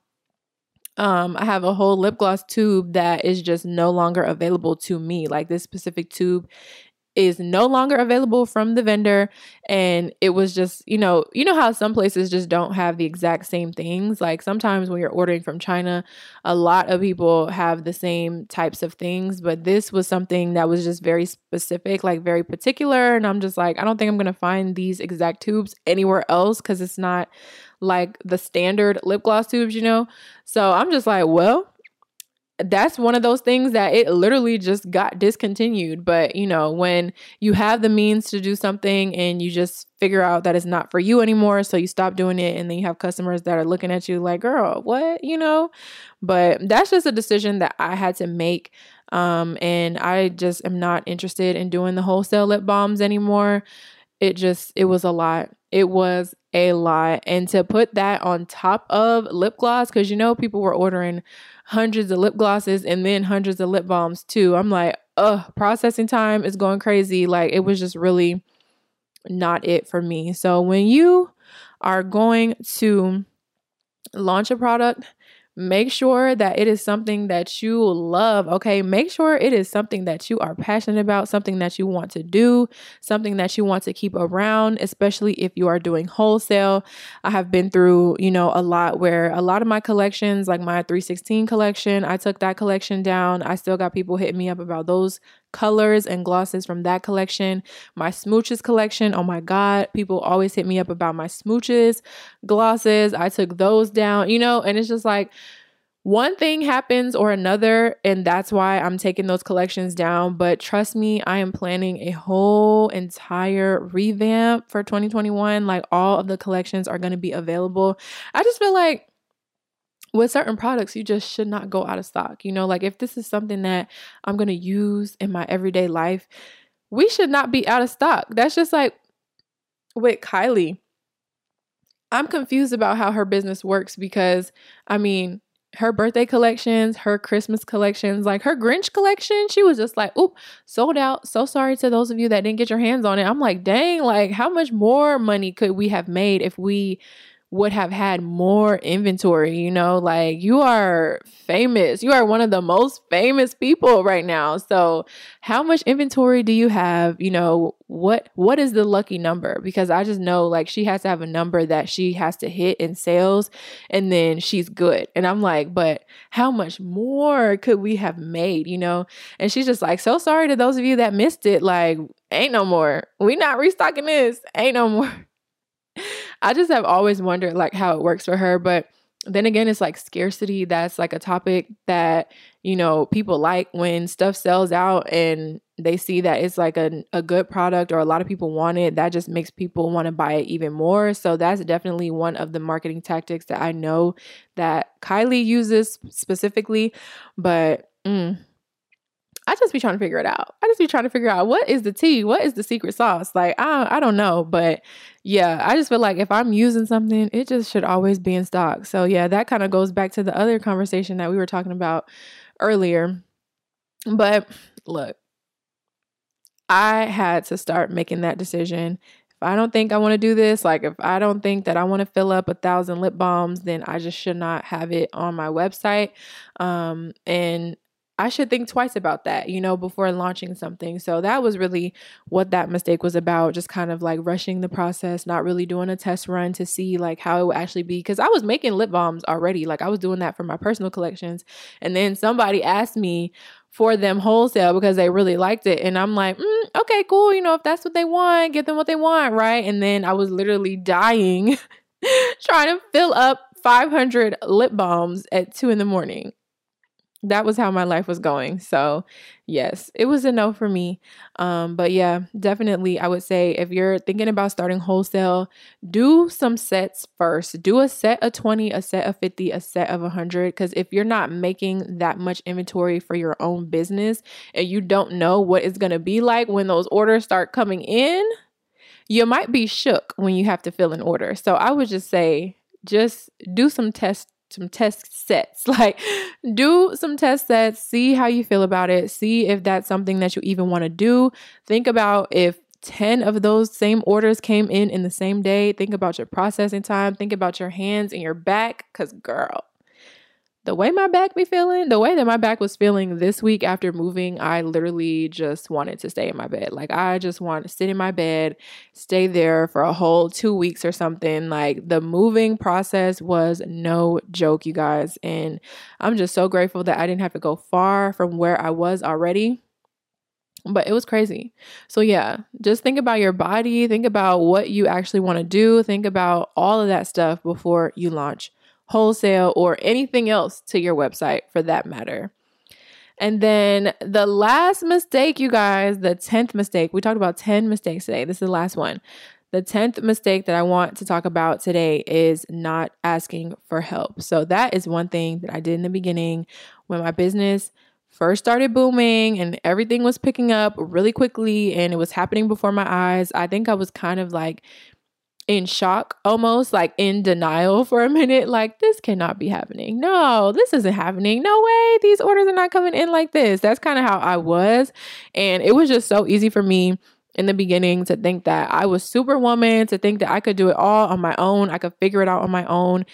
Um, I have a whole lip gloss tube that is just no longer available to me. Like this specific tube is no longer available from the vendor. And it was just you know you know how some places just don't have the exact same things? Like sometimes when you're ordering from china a lot of people have the same types of things. But this was something that was just very specific like very particular. And i'm just like i don't think i'm gonna find these exact tubes anywhere else because it's not like the standard lip gloss tubes you know? So i'm just like well that's one of those things that it literally just got discontinued. But, you know, when you have the means to do something and you just figure out that it's not for you anymore, so you stop doing it, and then you have customers that are looking at you like, girl, what, you know? But that's just a decision that I had to make. Um, and I just am not interested in doing the wholesale lip balms anymore. It just, it was a lot. It was a lot. And to put that on top of lip gloss, because you know, people were ordering hundreds of lip glosses and then hundreds of lip balms too. I'm like, ugh, processing time is going crazy. Like it was just really not it for me. So when you are going to launch a product, Make sure that it is something that you love, okay? Make sure it is something that you are passionate about, something that you want to do, something that you want to keep around, especially if you are doing wholesale. I have been through, you know, a lot where a lot of my collections, like my 316 collection, I took that collection down. I still got people hitting me up about those colors and glosses from that collection. My smooches collection, oh my God, people always hit me up about my smooches glosses. I took those down, you know, and it's just like, one thing happens or another, and that's why I'm taking those collections down. But trust me, I am planning a whole entire revamp for 2021. Like all of the collections are going to be available. I just feel like with certain products, you just should not go out of stock. You know, like if this is something that I'm going to use in my everyday life, we should not be out of stock. That's just like with Kylie. I'm confused about how her business works because, I mean, her birthday collections, her Christmas collections, like her Grinch collection, she was just like, oop, sold out. So sorry to those of you that didn't get your hands on it. I'm like, dang, like how much more money could we have made if we would have had more inventory, you know, like you are famous. You are one of the most famous people right now. So, how much inventory do you have? You know, what what is the lucky number? Because I just know like she has to have a number that she has to hit in sales and then she's good. And I'm like, but how much more could we have made, you know? And she's just like, "So sorry to those of you that missed it. Like, ain't no more. We not restocking this. Ain't no more." I just have always wondered like how it works for her, but then again it's like scarcity that's like a topic that you know people like when stuff sells out and they see that it's like a, a good product or a lot of people want it that just makes people want to buy it even more. So that's definitely one of the marketing tactics that i know that kylie uses specifically but mm, I just be trying to figure it out. I just be trying to figure out what is the tea, what is the secret sauce. Like I, I don't know, but yeah, I just feel like if I'm using something, it just should always be in stock. So yeah, that kind of goes back to the other conversation that we were talking about earlier. But look, I had to start making that decision. If I don't think I want to do this, like if I don't think that I want to fill up a thousand lip balms, then I just should not have it on my website. Um, and I should think twice about that, you know, before launching something. So that was really what that mistake was about, just kind of like rushing the process, not really doing a test run to see like how it would actually be cuz I was making lip balms already. Like I was doing that for my personal collections. And then somebody asked me for them wholesale because they really liked it. And I'm like, mm, okay, cool. You know, if that's what they want, get them what they want, right? And then I was literally dying trying to fill up 500 lip balms at two in the morning that was how my life was going. So, yes, it was a no for me. Um, but yeah, definitely, I would say if you're thinking about starting wholesale, do some sets first. Do a set of 20, a set of 50, a set of 100. Because if you're not making that much inventory for your own business and you don't know what it's going to be like when those orders start coming in, you might be shook when you have to fill an order. So, I would just say, just do some tests some test sets. Like do some test sets, see how you feel about it, see if that's something that you even want to do. Think about if 10 of those same orders came in in the same day. Think about your processing time, think about your hands and your back cuz girl, the way my back be feeling, the way that my back was feeling this week after moving, I literally just wanted to stay in my bed. Like I just want to sit in my bed, stay there for a whole 2 weeks or something. Like the moving process was no joke, you guys, and I'm just so grateful that I didn't have to go far from where I was already but it was crazy. So, yeah, just think about your body, think about what you actually want to do, think about all of that stuff before you launch wholesale, or anything else to your website for that matter. And then the last mistake, you guys, the 10th mistake, we talked about 10 mistakes today. This is the last one. The 10th mistake that I want to talk about today is not asking for help. So, that is one thing that I did in the beginning when my business first started booming and everything was picking up really quickly and it was happening before my eyes. I think I was kind of like in shock, almost like in denial for a minute. Like, this cannot be happening. No, this isn't happening. No way. These orders are not coming in like this. That's kind of how I was. And it was just so easy for me in the beginning to think that I was superwoman, to think that I could do it all on my own. I could figure it out on my own.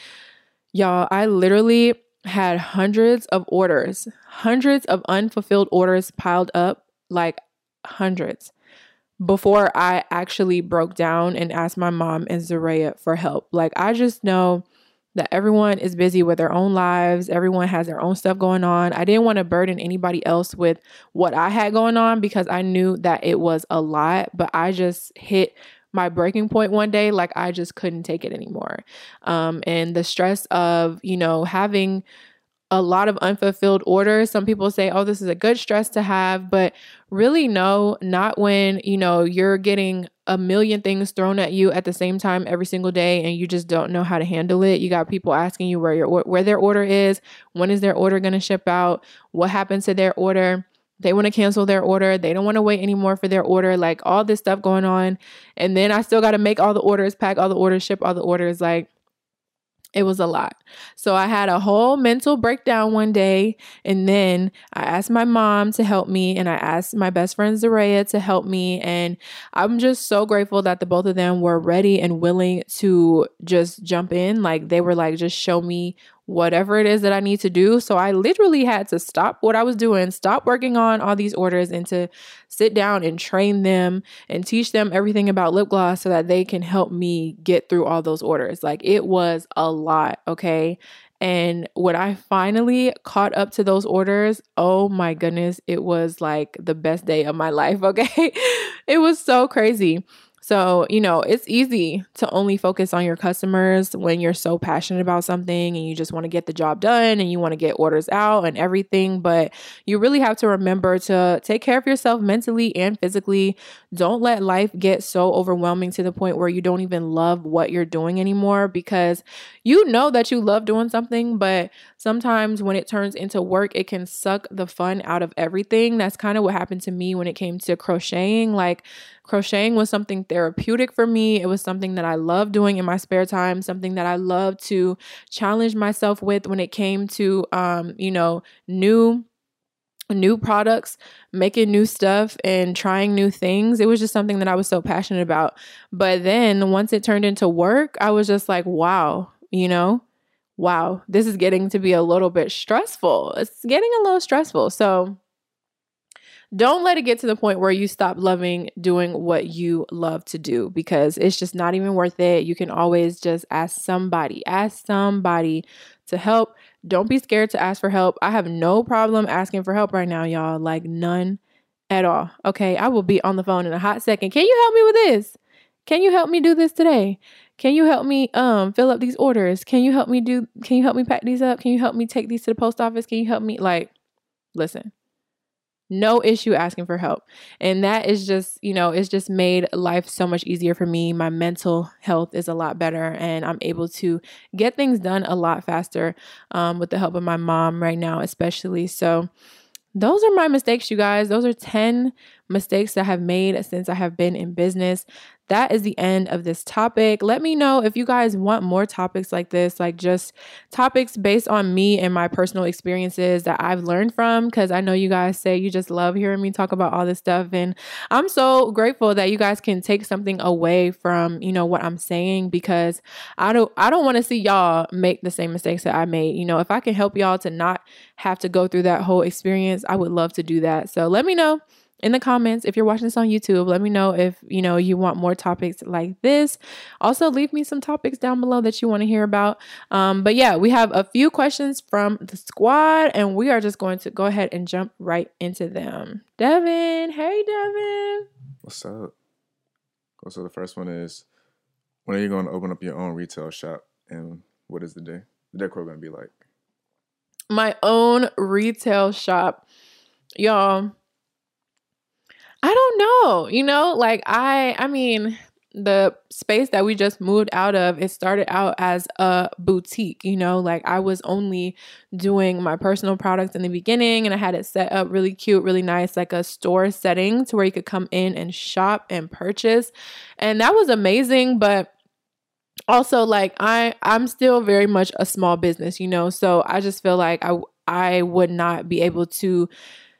Y'all, I literally had hundreds of orders, hundreds of unfulfilled orders piled up, like hundreds before I actually broke down and asked my mom and Zaraya for help. Like, I just know that everyone is busy with their own lives, everyone has their own stuff going on. I didn't want to burden anybody else with what I had going on because I knew that it was a lot, but I just hit my breaking point one day like i just couldn't take it anymore um, and the stress of you know having a lot of unfulfilled orders. Some people say, oh, this is a good stress to have, but really, no, not when, you know, you're getting a million things thrown at you at the same time every single day and you just don't know how to handle it. You got people asking you where your where their order is, when is their order going to ship out, what happens to their order. They want to cancel their order. They don't want to wait anymore for their order. Like all this stuff going on. And then I still got to make all the orders, pack all the orders, ship all the orders. Like it was a lot. So I had a whole mental breakdown one day. And then I asked my mom to help me. And I asked my best friend Zaraya to help me. And I'm just so grateful that the both of them were ready and willing to just jump in. Like they were like, just show me whatever it is that I need to do. So I literally had to stop what I was doing, stop working on all these orders, and to sit down and train them and teach them everything about lip gloss so that they can help me get through all those orders. Like it was a lot, okay? And when I finally caught up to those orders, oh my goodness, it was like the best day of my life, okay? it was so crazy. So, you know, it's easy to only focus on your customers when you're so passionate about something and you just want to get the job done and you want to get orders out and everything. But you really have to remember to take care of yourself mentally and physically. Don't let life get so overwhelming to the point where you don't even love what you're doing anymore because you know that you love doing something, but sometimes when it turns into work, it can suck the fun out of everything. That's kind of what happened to me when it came to crocheting. Like, crocheting was something therapeutic for me. It was something that I love doing in my spare time, something that I love to challenge myself with when it came to, um, you know, new new products, making new stuff and trying new things. It was just something that I was so passionate about. But then once it turned into work, I was just like, wow, you know, wow, this is getting to be a little bit stressful. It's getting a little stressful. So don't let it get to the point where you stop loving doing what you love to do because it's just not even worth it. You can always just ask somebody, ask somebody to help. Don't be scared to ask for help. I have no problem asking for help right now, y'all. Like none at all. Okay, I will be on the phone in a hot second. Can you help me with this? Can you help me do this today? Can you help me um fill up these orders? Can you help me do can you help me pack these up? Can you help me take these to the post office? Can you help me like listen. No issue asking for help. And that is just, you know, it's just made life so much easier for me. My mental health is a lot better and I'm able to get things done a lot faster um, with the help of my mom right now, especially. So, those are my mistakes, you guys. Those are 10 mistakes that I've made since I have been in business. That is the end of this topic. Let me know if you guys want more topics like this, like just topics based on me and my personal experiences that I've learned from. Cause I know you guys say you just love hearing me talk about all this stuff. And I'm so grateful that you guys can take something away from, you know, what I'm saying because I don't I don't want to see y'all make the same mistakes that I made. You know, if I can help y'all to not have to go through that whole experience, I would love to do that. So let me know in the comments if you're watching this on YouTube. Let me know if you know you want more topics like this. Also, leave me some topics down below that you want to hear about. Um, but yeah, we have a few questions from the squad, and we are just going to go ahead and jump right into them. Devin, hey Devin, what's up? So the first one is, when are you going to open up your own retail shop, and what is the day? The decor going to be like? My own retail shop, y'all I don't know. You know, like I I mean, the space that we just moved out of, it started out as a boutique, you know, like I was only doing my personal products in the beginning and I had it set up really cute, really nice, like a store setting to where you could come in and shop and purchase. And that was amazing, but also like I I'm still very much a small business, you know, so I just feel like I I would not be able to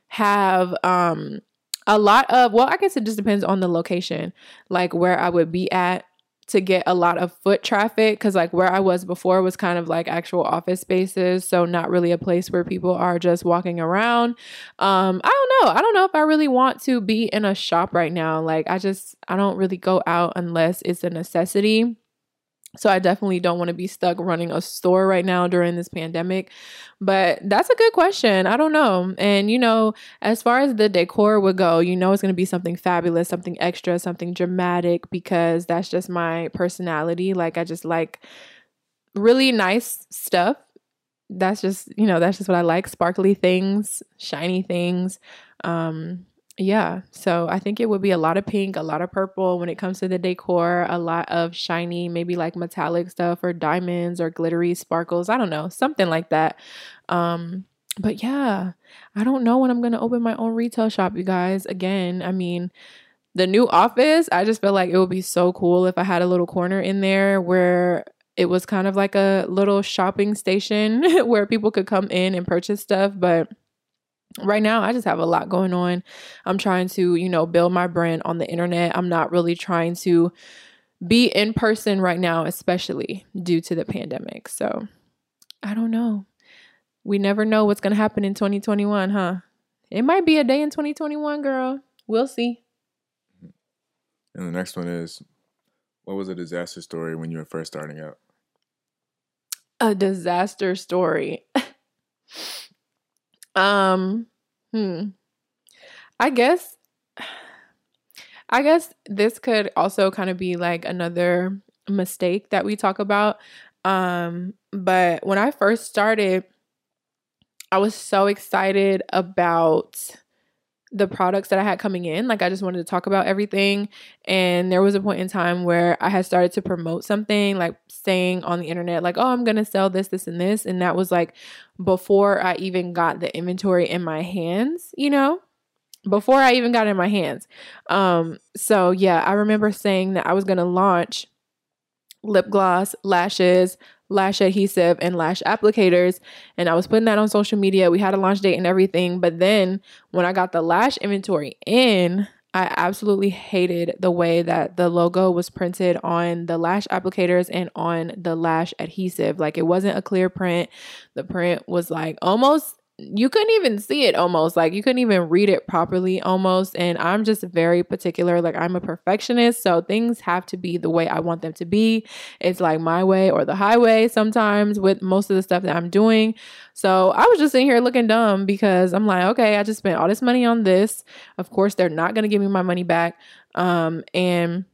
have um a lot of well i guess it just depends on the location like where i would be at to get a lot of foot traffic because like where i was before was kind of like actual office spaces so not really a place where people are just walking around. Um i don't know. I don't know if i really want to be in a shop right now. Like i just i don't really go out unless it's a necessity so I definitely don't want to be stuck running a store right now during this pandemic. But that's a good question. I don't know. And you know, as far as the decor would go, you know it's going to be something fabulous, something extra, something dramatic because that's just my personality. Like I just like really nice stuff. That's just, you know, that's just what I like, sparkly things, shiny things. Um yeah, so I think it would be a lot of pink, a lot of purple when it comes to the decor, a lot of shiny, maybe like metallic stuff or diamonds or glittery sparkles. I don't know, something like that. Um, but yeah, I don't know when I'm gonna open my own retail shop, you guys. Again, I mean, the new office, I just feel like it would be so cool if I had a little corner in there where it was kind of like a little shopping station where people could come in and purchase stuff, but right now I just have a lot going on. I'm trying to, you know, build my brand on the internet. I'm not really trying to be in person right now, especially due to the pandemic. So, I don't know. We never know what's going to happen in 2021, huh? It might be a day in 2021, girl. We'll see. And the next one is what was a disaster story when you were first starting out? A disaster story. Um, hmm. I guess I guess this could also kind of be like another mistake that we talk about. Um, but when I first started, I was so excited about the products that I had coming in. Like I just wanted to talk about everything. And there was a point in time where I had started to promote something, like saying on the internet, like, oh, I'm gonna sell this, this, and this. And that was like before I even got the inventory in my hands, you know? Before I even got in my hands. Um, so yeah, I remember saying that I was gonna launch lip gloss, lashes, lash adhesive and lash applicators. And I was putting that on social media. We had a launch date and everything. But then when I got the lash inventory in, I absolutely hated the way that the logo was printed on the lash applicators and on the lash adhesive. Like it wasn't a clear print. The print was like almost you couldn't even see it almost like you couldn't even read it properly almost and i'm just very particular like i'm a perfectionist so things have to be the way i want them to be. It's like my way or the highway sometimes with most of the stuff that i'm doing. So i was just sitting here looking dumb because i'm like okay i just spent all this money on this. Of course they're not going to give me my money back. Um and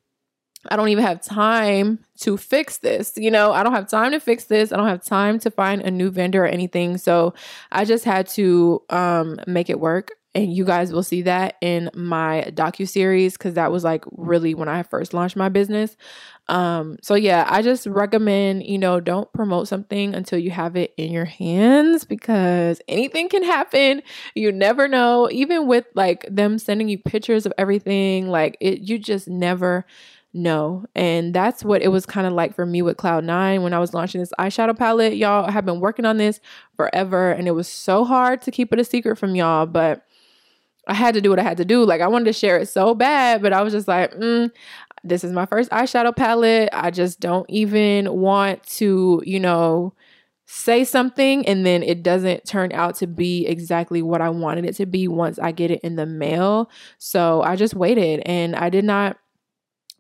I don't even have time to fix this. You know, I don't have time to fix this. I don't have time to find a new vendor or anything. So I just had to um, make it work. and you guys will see that in my docu series because that was like really when I first launched my business. Um, so yeah, I just recommend, you know, don't promote something until you have it in your hands because anything can happen. You never know. Even with like them sending you pictures of everything, like it you just never know. And that's what it was kind of like for me with Cloud9 when I was launching this eyeshadow palette. Y'all have been working on this forever and it was so hard to keep it a secret from y'all, but I had to do what I had to do. Like I wanted to share it so bad, but I was just like, mm, this is my first eyeshadow palette. I just don't even want to, you know, say something and then it doesn't turn out to be exactly what I wanted it to be once I get it in the mail. So I just waited and I did not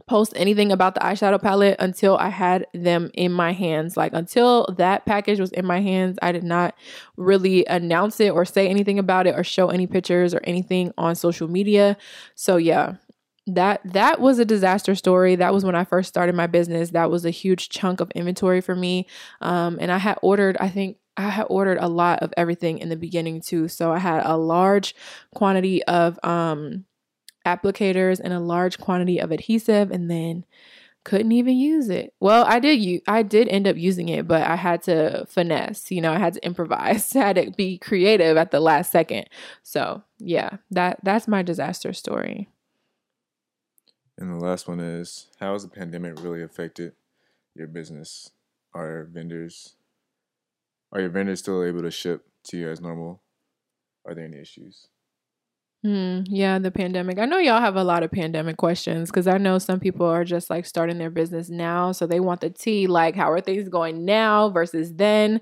post anything about the eyeshadow palette until I had them in my hands. Like until that package was in my hands, I did not really announce it or say anything about it or show any pictures or anything on social media. So yeah, that that was a disaster story that was when i first started my business that was a huge chunk of inventory for me um, and i had ordered i think i had ordered a lot of everything in the beginning too so i had a large quantity of um, applicators and a large quantity of adhesive and then couldn't even use it. Well, I did you I did end up using it, but I had to finesse, you know, I had to improvise, I had to be creative at the last second. So, yeah, that that's my disaster story. And the last one is how has the pandemic really affected your business? Are vendors are your vendors still able to ship to you as normal? Are there any issues? Mm, yeah, the pandemic. I know y'all have a lot of pandemic questions because I know some people are just like starting their business now. So they want the tea like, how are things going now versus then?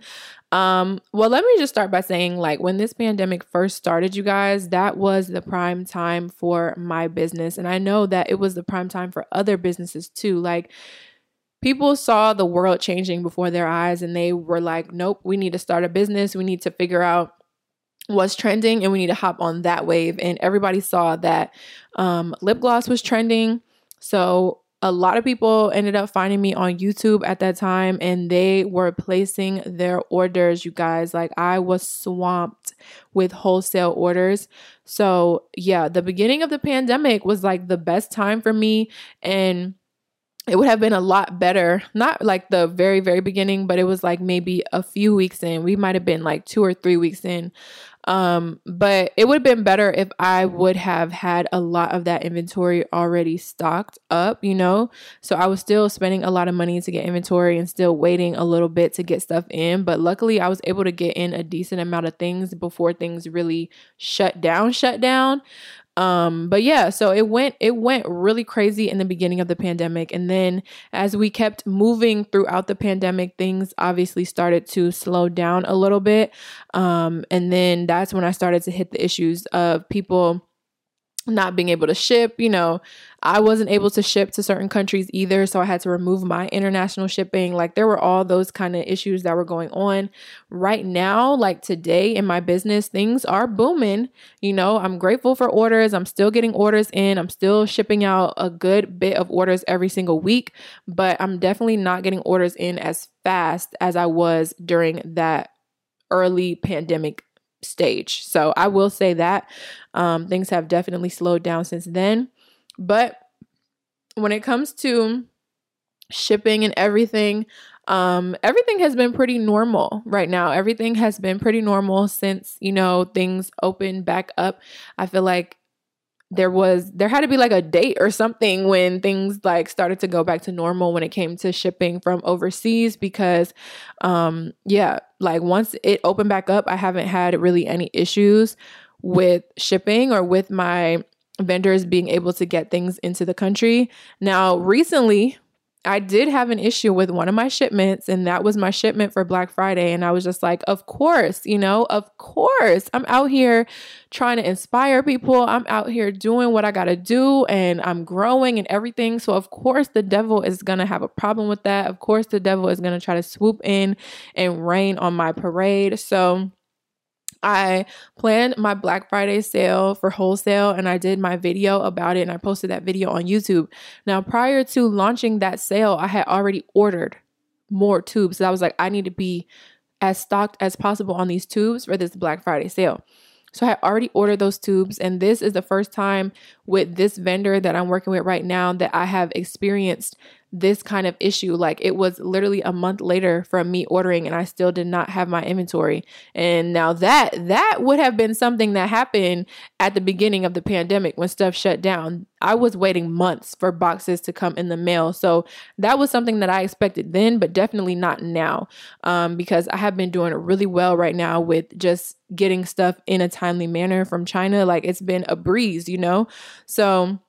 Um, well, let me just start by saying, like, when this pandemic first started, you guys, that was the prime time for my business. And I know that it was the prime time for other businesses too. Like, people saw the world changing before their eyes and they were like, nope, we need to start a business. We need to figure out was trending and we need to hop on that wave. And everybody saw that um, lip gloss was trending. So a lot of people ended up finding me on YouTube at that time and they were placing their orders, you guys. Like I was swamped with wholesale orders. So, yeah, the beginning of the pandemic was like the best time for me and it would have been a lot better. Not like the very, very beginning, but it was like maybe a few weeks in. We might have been like two or three weeks in um, but it would have been better if I would have had a lot of that inventory already stocked up, you know? So I was still spending a lot of money to get inventory and still waiting a little bit to get stuff in. But luckily, I was able to get in a decent amount of things before things really shut down, shut down. Um, but yeah, so it went it went really crazy in the beginning of the pandemic. And then as we kept moving throughout the pandemic, things obviously started to slow down a little bit. Um, and then that's when I started to hit the issues of people not being able to ship, you know, I wasn't able to ship to certain countries either, so I had to remove my international shipping. Like there were all those kind of issues that were going on. Right now, like today in my business, things are booming. You know, I'm grateful for orders. I'm still getting orders in. I'm still shipping out a good bit of orders every single week, but I'm definitely not getting orders in as fast as I was during that early pandemic stage. So I will say that um, things have definitely slowed down since then. But when it comes to shipping and everything, um, everything has been pretty normal right now. Everything has been pretty normal since, you know, things opened back up. I feel like there was there had to be like a date or something when things like started to go back to normal when it came to shipping from overseas because um yeah like once it opened back up i haven't had really any issues with shipping or with my vendors being able to get things into the country. Now recently I did have an issue with one of my shipments, and that was my shipment for Black Friday. And I was just like, of course, you know, of course. I'm out here trying to inspire people. I'm out here doing what I got to do, and I'm growing and everything. So, of course, the devil is going to have a problem with that. Of course, the devil is going to try to swoop in and rain on my parade. So, I planned my Black Friday sale for wholesale and I did my video about it and I posted that video on YouTube. Now, prior to launching that sale, I had already ordered more tubes. So I was like, I need to be as stocked as possible on these tubes for this Black Friday sale. So I already ordered those tubes, and this is the first time with this vendor that I'm working with right now that I have experienced this kind of issue. Like it was literally a month later from me ordering and I still did not have my inventory. And now that that would have been something that happened at the beginning of the pandemic when stuff shut down. I was waiting months for boxes to come in the mail. So that was something that I expected then, but definitely not now. Um, because I have been doing really well right now with just getting stuff in a timely manner from China. Like it's been a breeze, you know? So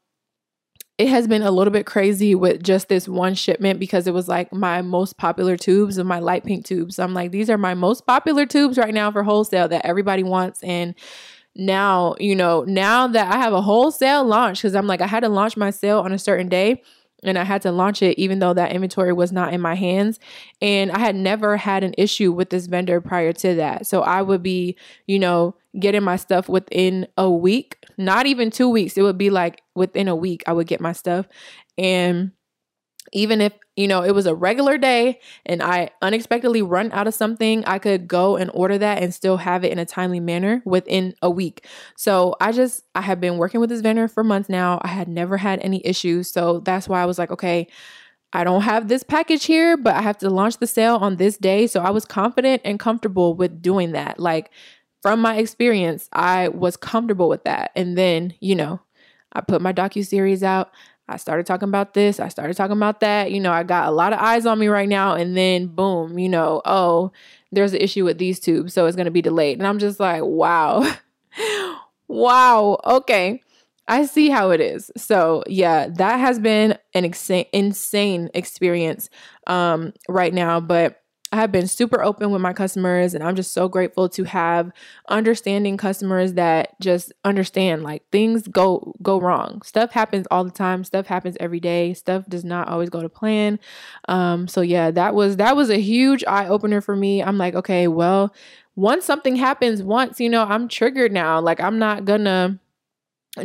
it has been a little bit crazy with just this one shipment because it was like my most popular tubes and my light pink tubes. I'm like, these are my most popular tubes right now for wholesale that everybody wants. And now, you know, now that I have a wholesale launch, because I'm like, I had to launch my sale on a certain day and I had to launch it even though that inventory was not in my hands. And I had never had an issue with this vendor prior to that. So I would be, you know, getting my stuff within a week, not even two weeks. It would be like within a week, I would get my stuff. And even if you know it was a regular day and i unexpectedly run out of something i could go and order that and still have it in a timely manner within a week so i just i have been working with this vendor for months now i had never had any issues so that's why i was like okay I don't have this package here, but I have to launch the sale on this day. So I was confident and comfortable with doing that. Like from my experience, I was comfortable with that. And then, you know, I put my docu series out. I started talking about this. I started talking about that. You know, I got a lot of eyes on me right now. And then, boom, you know, oh, there's an issue with these tubes. So it's going to be delayed. And I'm just like, wow. wow. Okay. I see how it is. So, yeah, that has been an insane, insane experience um, right now. But I have been super open with my customers and I'm just so grateful to have understanding customers that just understand like things go go wrong. Stuff happens all the time. Stuff happens every day. Stuff does not always go to plan. Um so yeah, that was that was a huge eye opener for me. I'm like, okay, well, once something happens once, you know, I'm triggered now. Like I'm not gonna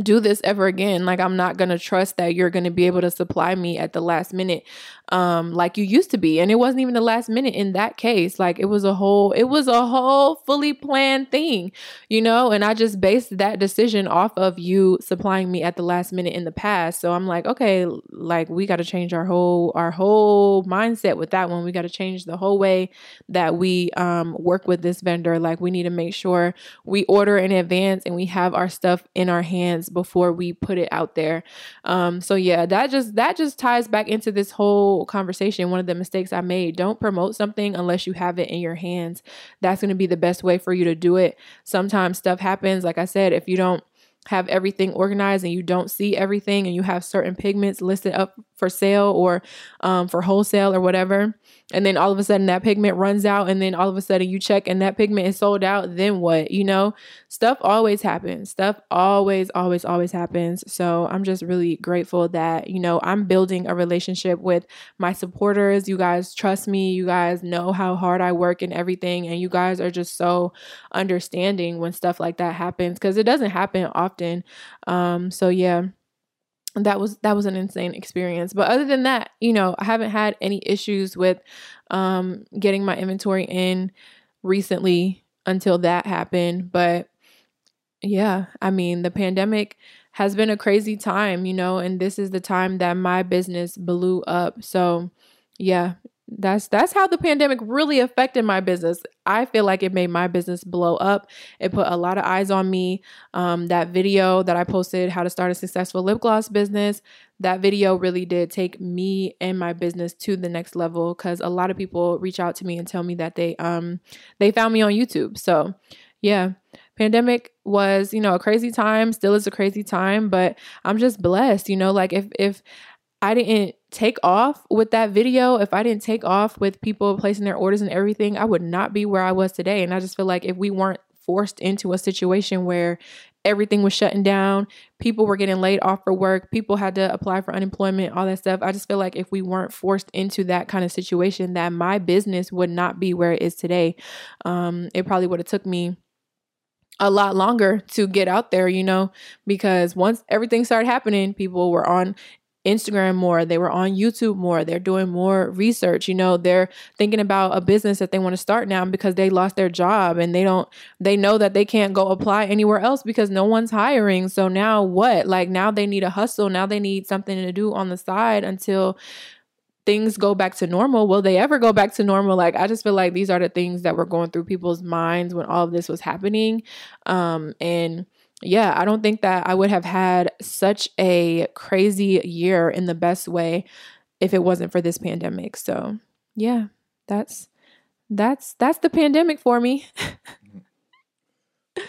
do this ever again like i'm not going to trust that you're going to be able to supply me at the last minute um like you used to be. And it wasn't even the last minute in that case. Like it was a whole it was a whole fully planned thing you know? And i just based that decision off of you supplying me at the last minute in the past. So i'm like okay like we got to change our whole our whole mindset with that one. We got to change the whole way that we um work with this vendor. Like we need to make sure we order in advance and we have our stuff in our hands before we put it out there. Um so yeah that just that just ties back into this whole conversation, one of the mistakes I made. Don't promote something unless you have it in your hands. That's going to be the best way for you to do it. Sometimes stuff happens. Like I said, if you don't have everything organized and you don't see everything and you have certain pigments listed up for sale or um, for wholesale or whatever. And then all of a sudden that pigment runs out and then all of a sudden you check and that pigment is sold out then what you know? Stuff always happens. Stuff always always always happens. So i'm just really grateful that you know i'm building a relationship with my supporters. You guys trust me. You guys know how hard i work and everything. And you guys are just so understanding when stuff like that happens because it doesn't happen often. Um so yeah that was that was an insane experience. But other than that you know i haven't had any issues with um getting my inventory in recently until that happened. But yeah i mean the pandemic has been a crazy time you know and this is the time that my business blew up. So yeah that's that's how the pandemic really affected my business. I feel like it made my business blow up. It put a lot of eyes on me. Um, that video that i posted how to start a successful lip gloss business that video really did take me and my business to the next level because a lot of people reach out to me and tell me that they um they found me on youtube. So yeah pandemic was you know a crazy time still is a crazy time but i'm just blessed you know like if if I didn't take off with that video, if I didn't take off with people placing their orders and everything, I would not be where I was today. And I just feel like if we weren't forced into a situation where everything was shutting down, people were getting laid off for work, people had to apply for unemployment, all that stuff. I just feel like if we weren't forced into that kind of situation, that my business would not be where it is today. Um, it probably would have took me a lot longer to get out there, you know, because once everything started happening, people were on Instagram more, they were on YouTube more, they're doing more research, you know, they're thinking about a business that they want to start now because they lost their job and they don't they know that they can't go apply anywhere else because no one's hiring. So now what? Like now they need a hustle, now they need something to do on the side until things go back to normal. Will they ever go back to normal? Like I just feel like these are the things that were going through people's minds when all of this was happening. Um and yeah, I don't think that I would have had such a crazy year in the best way if it wasn't for this pandemic. So, yeah, that's that's that's the pandemic for me.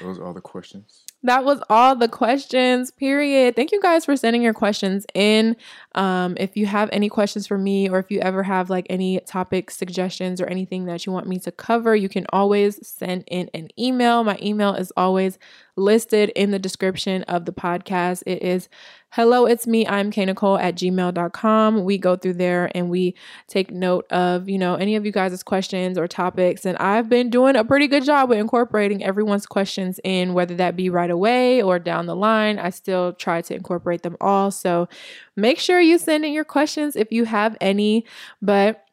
Those are all the questions. That was all the questions, period. Thank you guys for sending your questions in. Um, if you have any questions for me, or if you ever have like any topic suggestions or anything that you want me to cover, you can always send in an email. My email is always listed in the description of the podcast. It is hello, it's me. I'm K Nicole at gmail.com. We go through there and we take note of, you know, any of you guys' questions or topics. And I've been doing a pretty good job with incorporating everyone's questions in, whether that be right away or down the line. I still try to incorporate them all. So make sure you send in your questions if you have any. But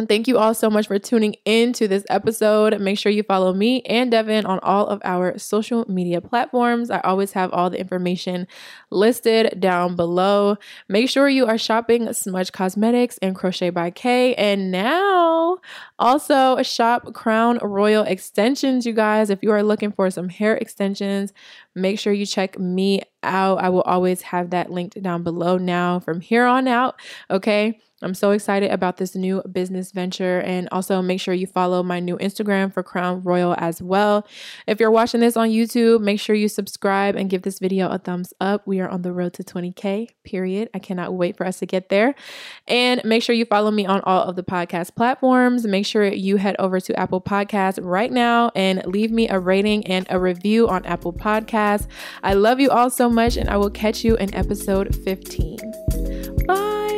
and thank you all so much for tuning in to this episode. Make sure you follow me and Devin on all of our social media platforms. I always have all the information listed down below. Make sure you are shopping Smudge Cosmetics and Crochet by K. And now also shop Crown Royal extensions, you guys. If you are looking for some hair extensions, make sure you check me out. I will always have that linked down below now from here on out. Okay. I'm so excited about this new business venture. And also make sure you follow my new Instagram for Crown Royal as well. If you're watching this on YouTube, make sure you subscribe and give this video a thumbs up. We are on the road to 20K, period. I cannot wait for us to get there. And make sure you follow me on all of the podcast platforms. Make sure you head over to Apple Podcasts right now and leave me a rating and a review on Apple Podcasts. I love you all so much, and I will catch you in episode 15. Bye.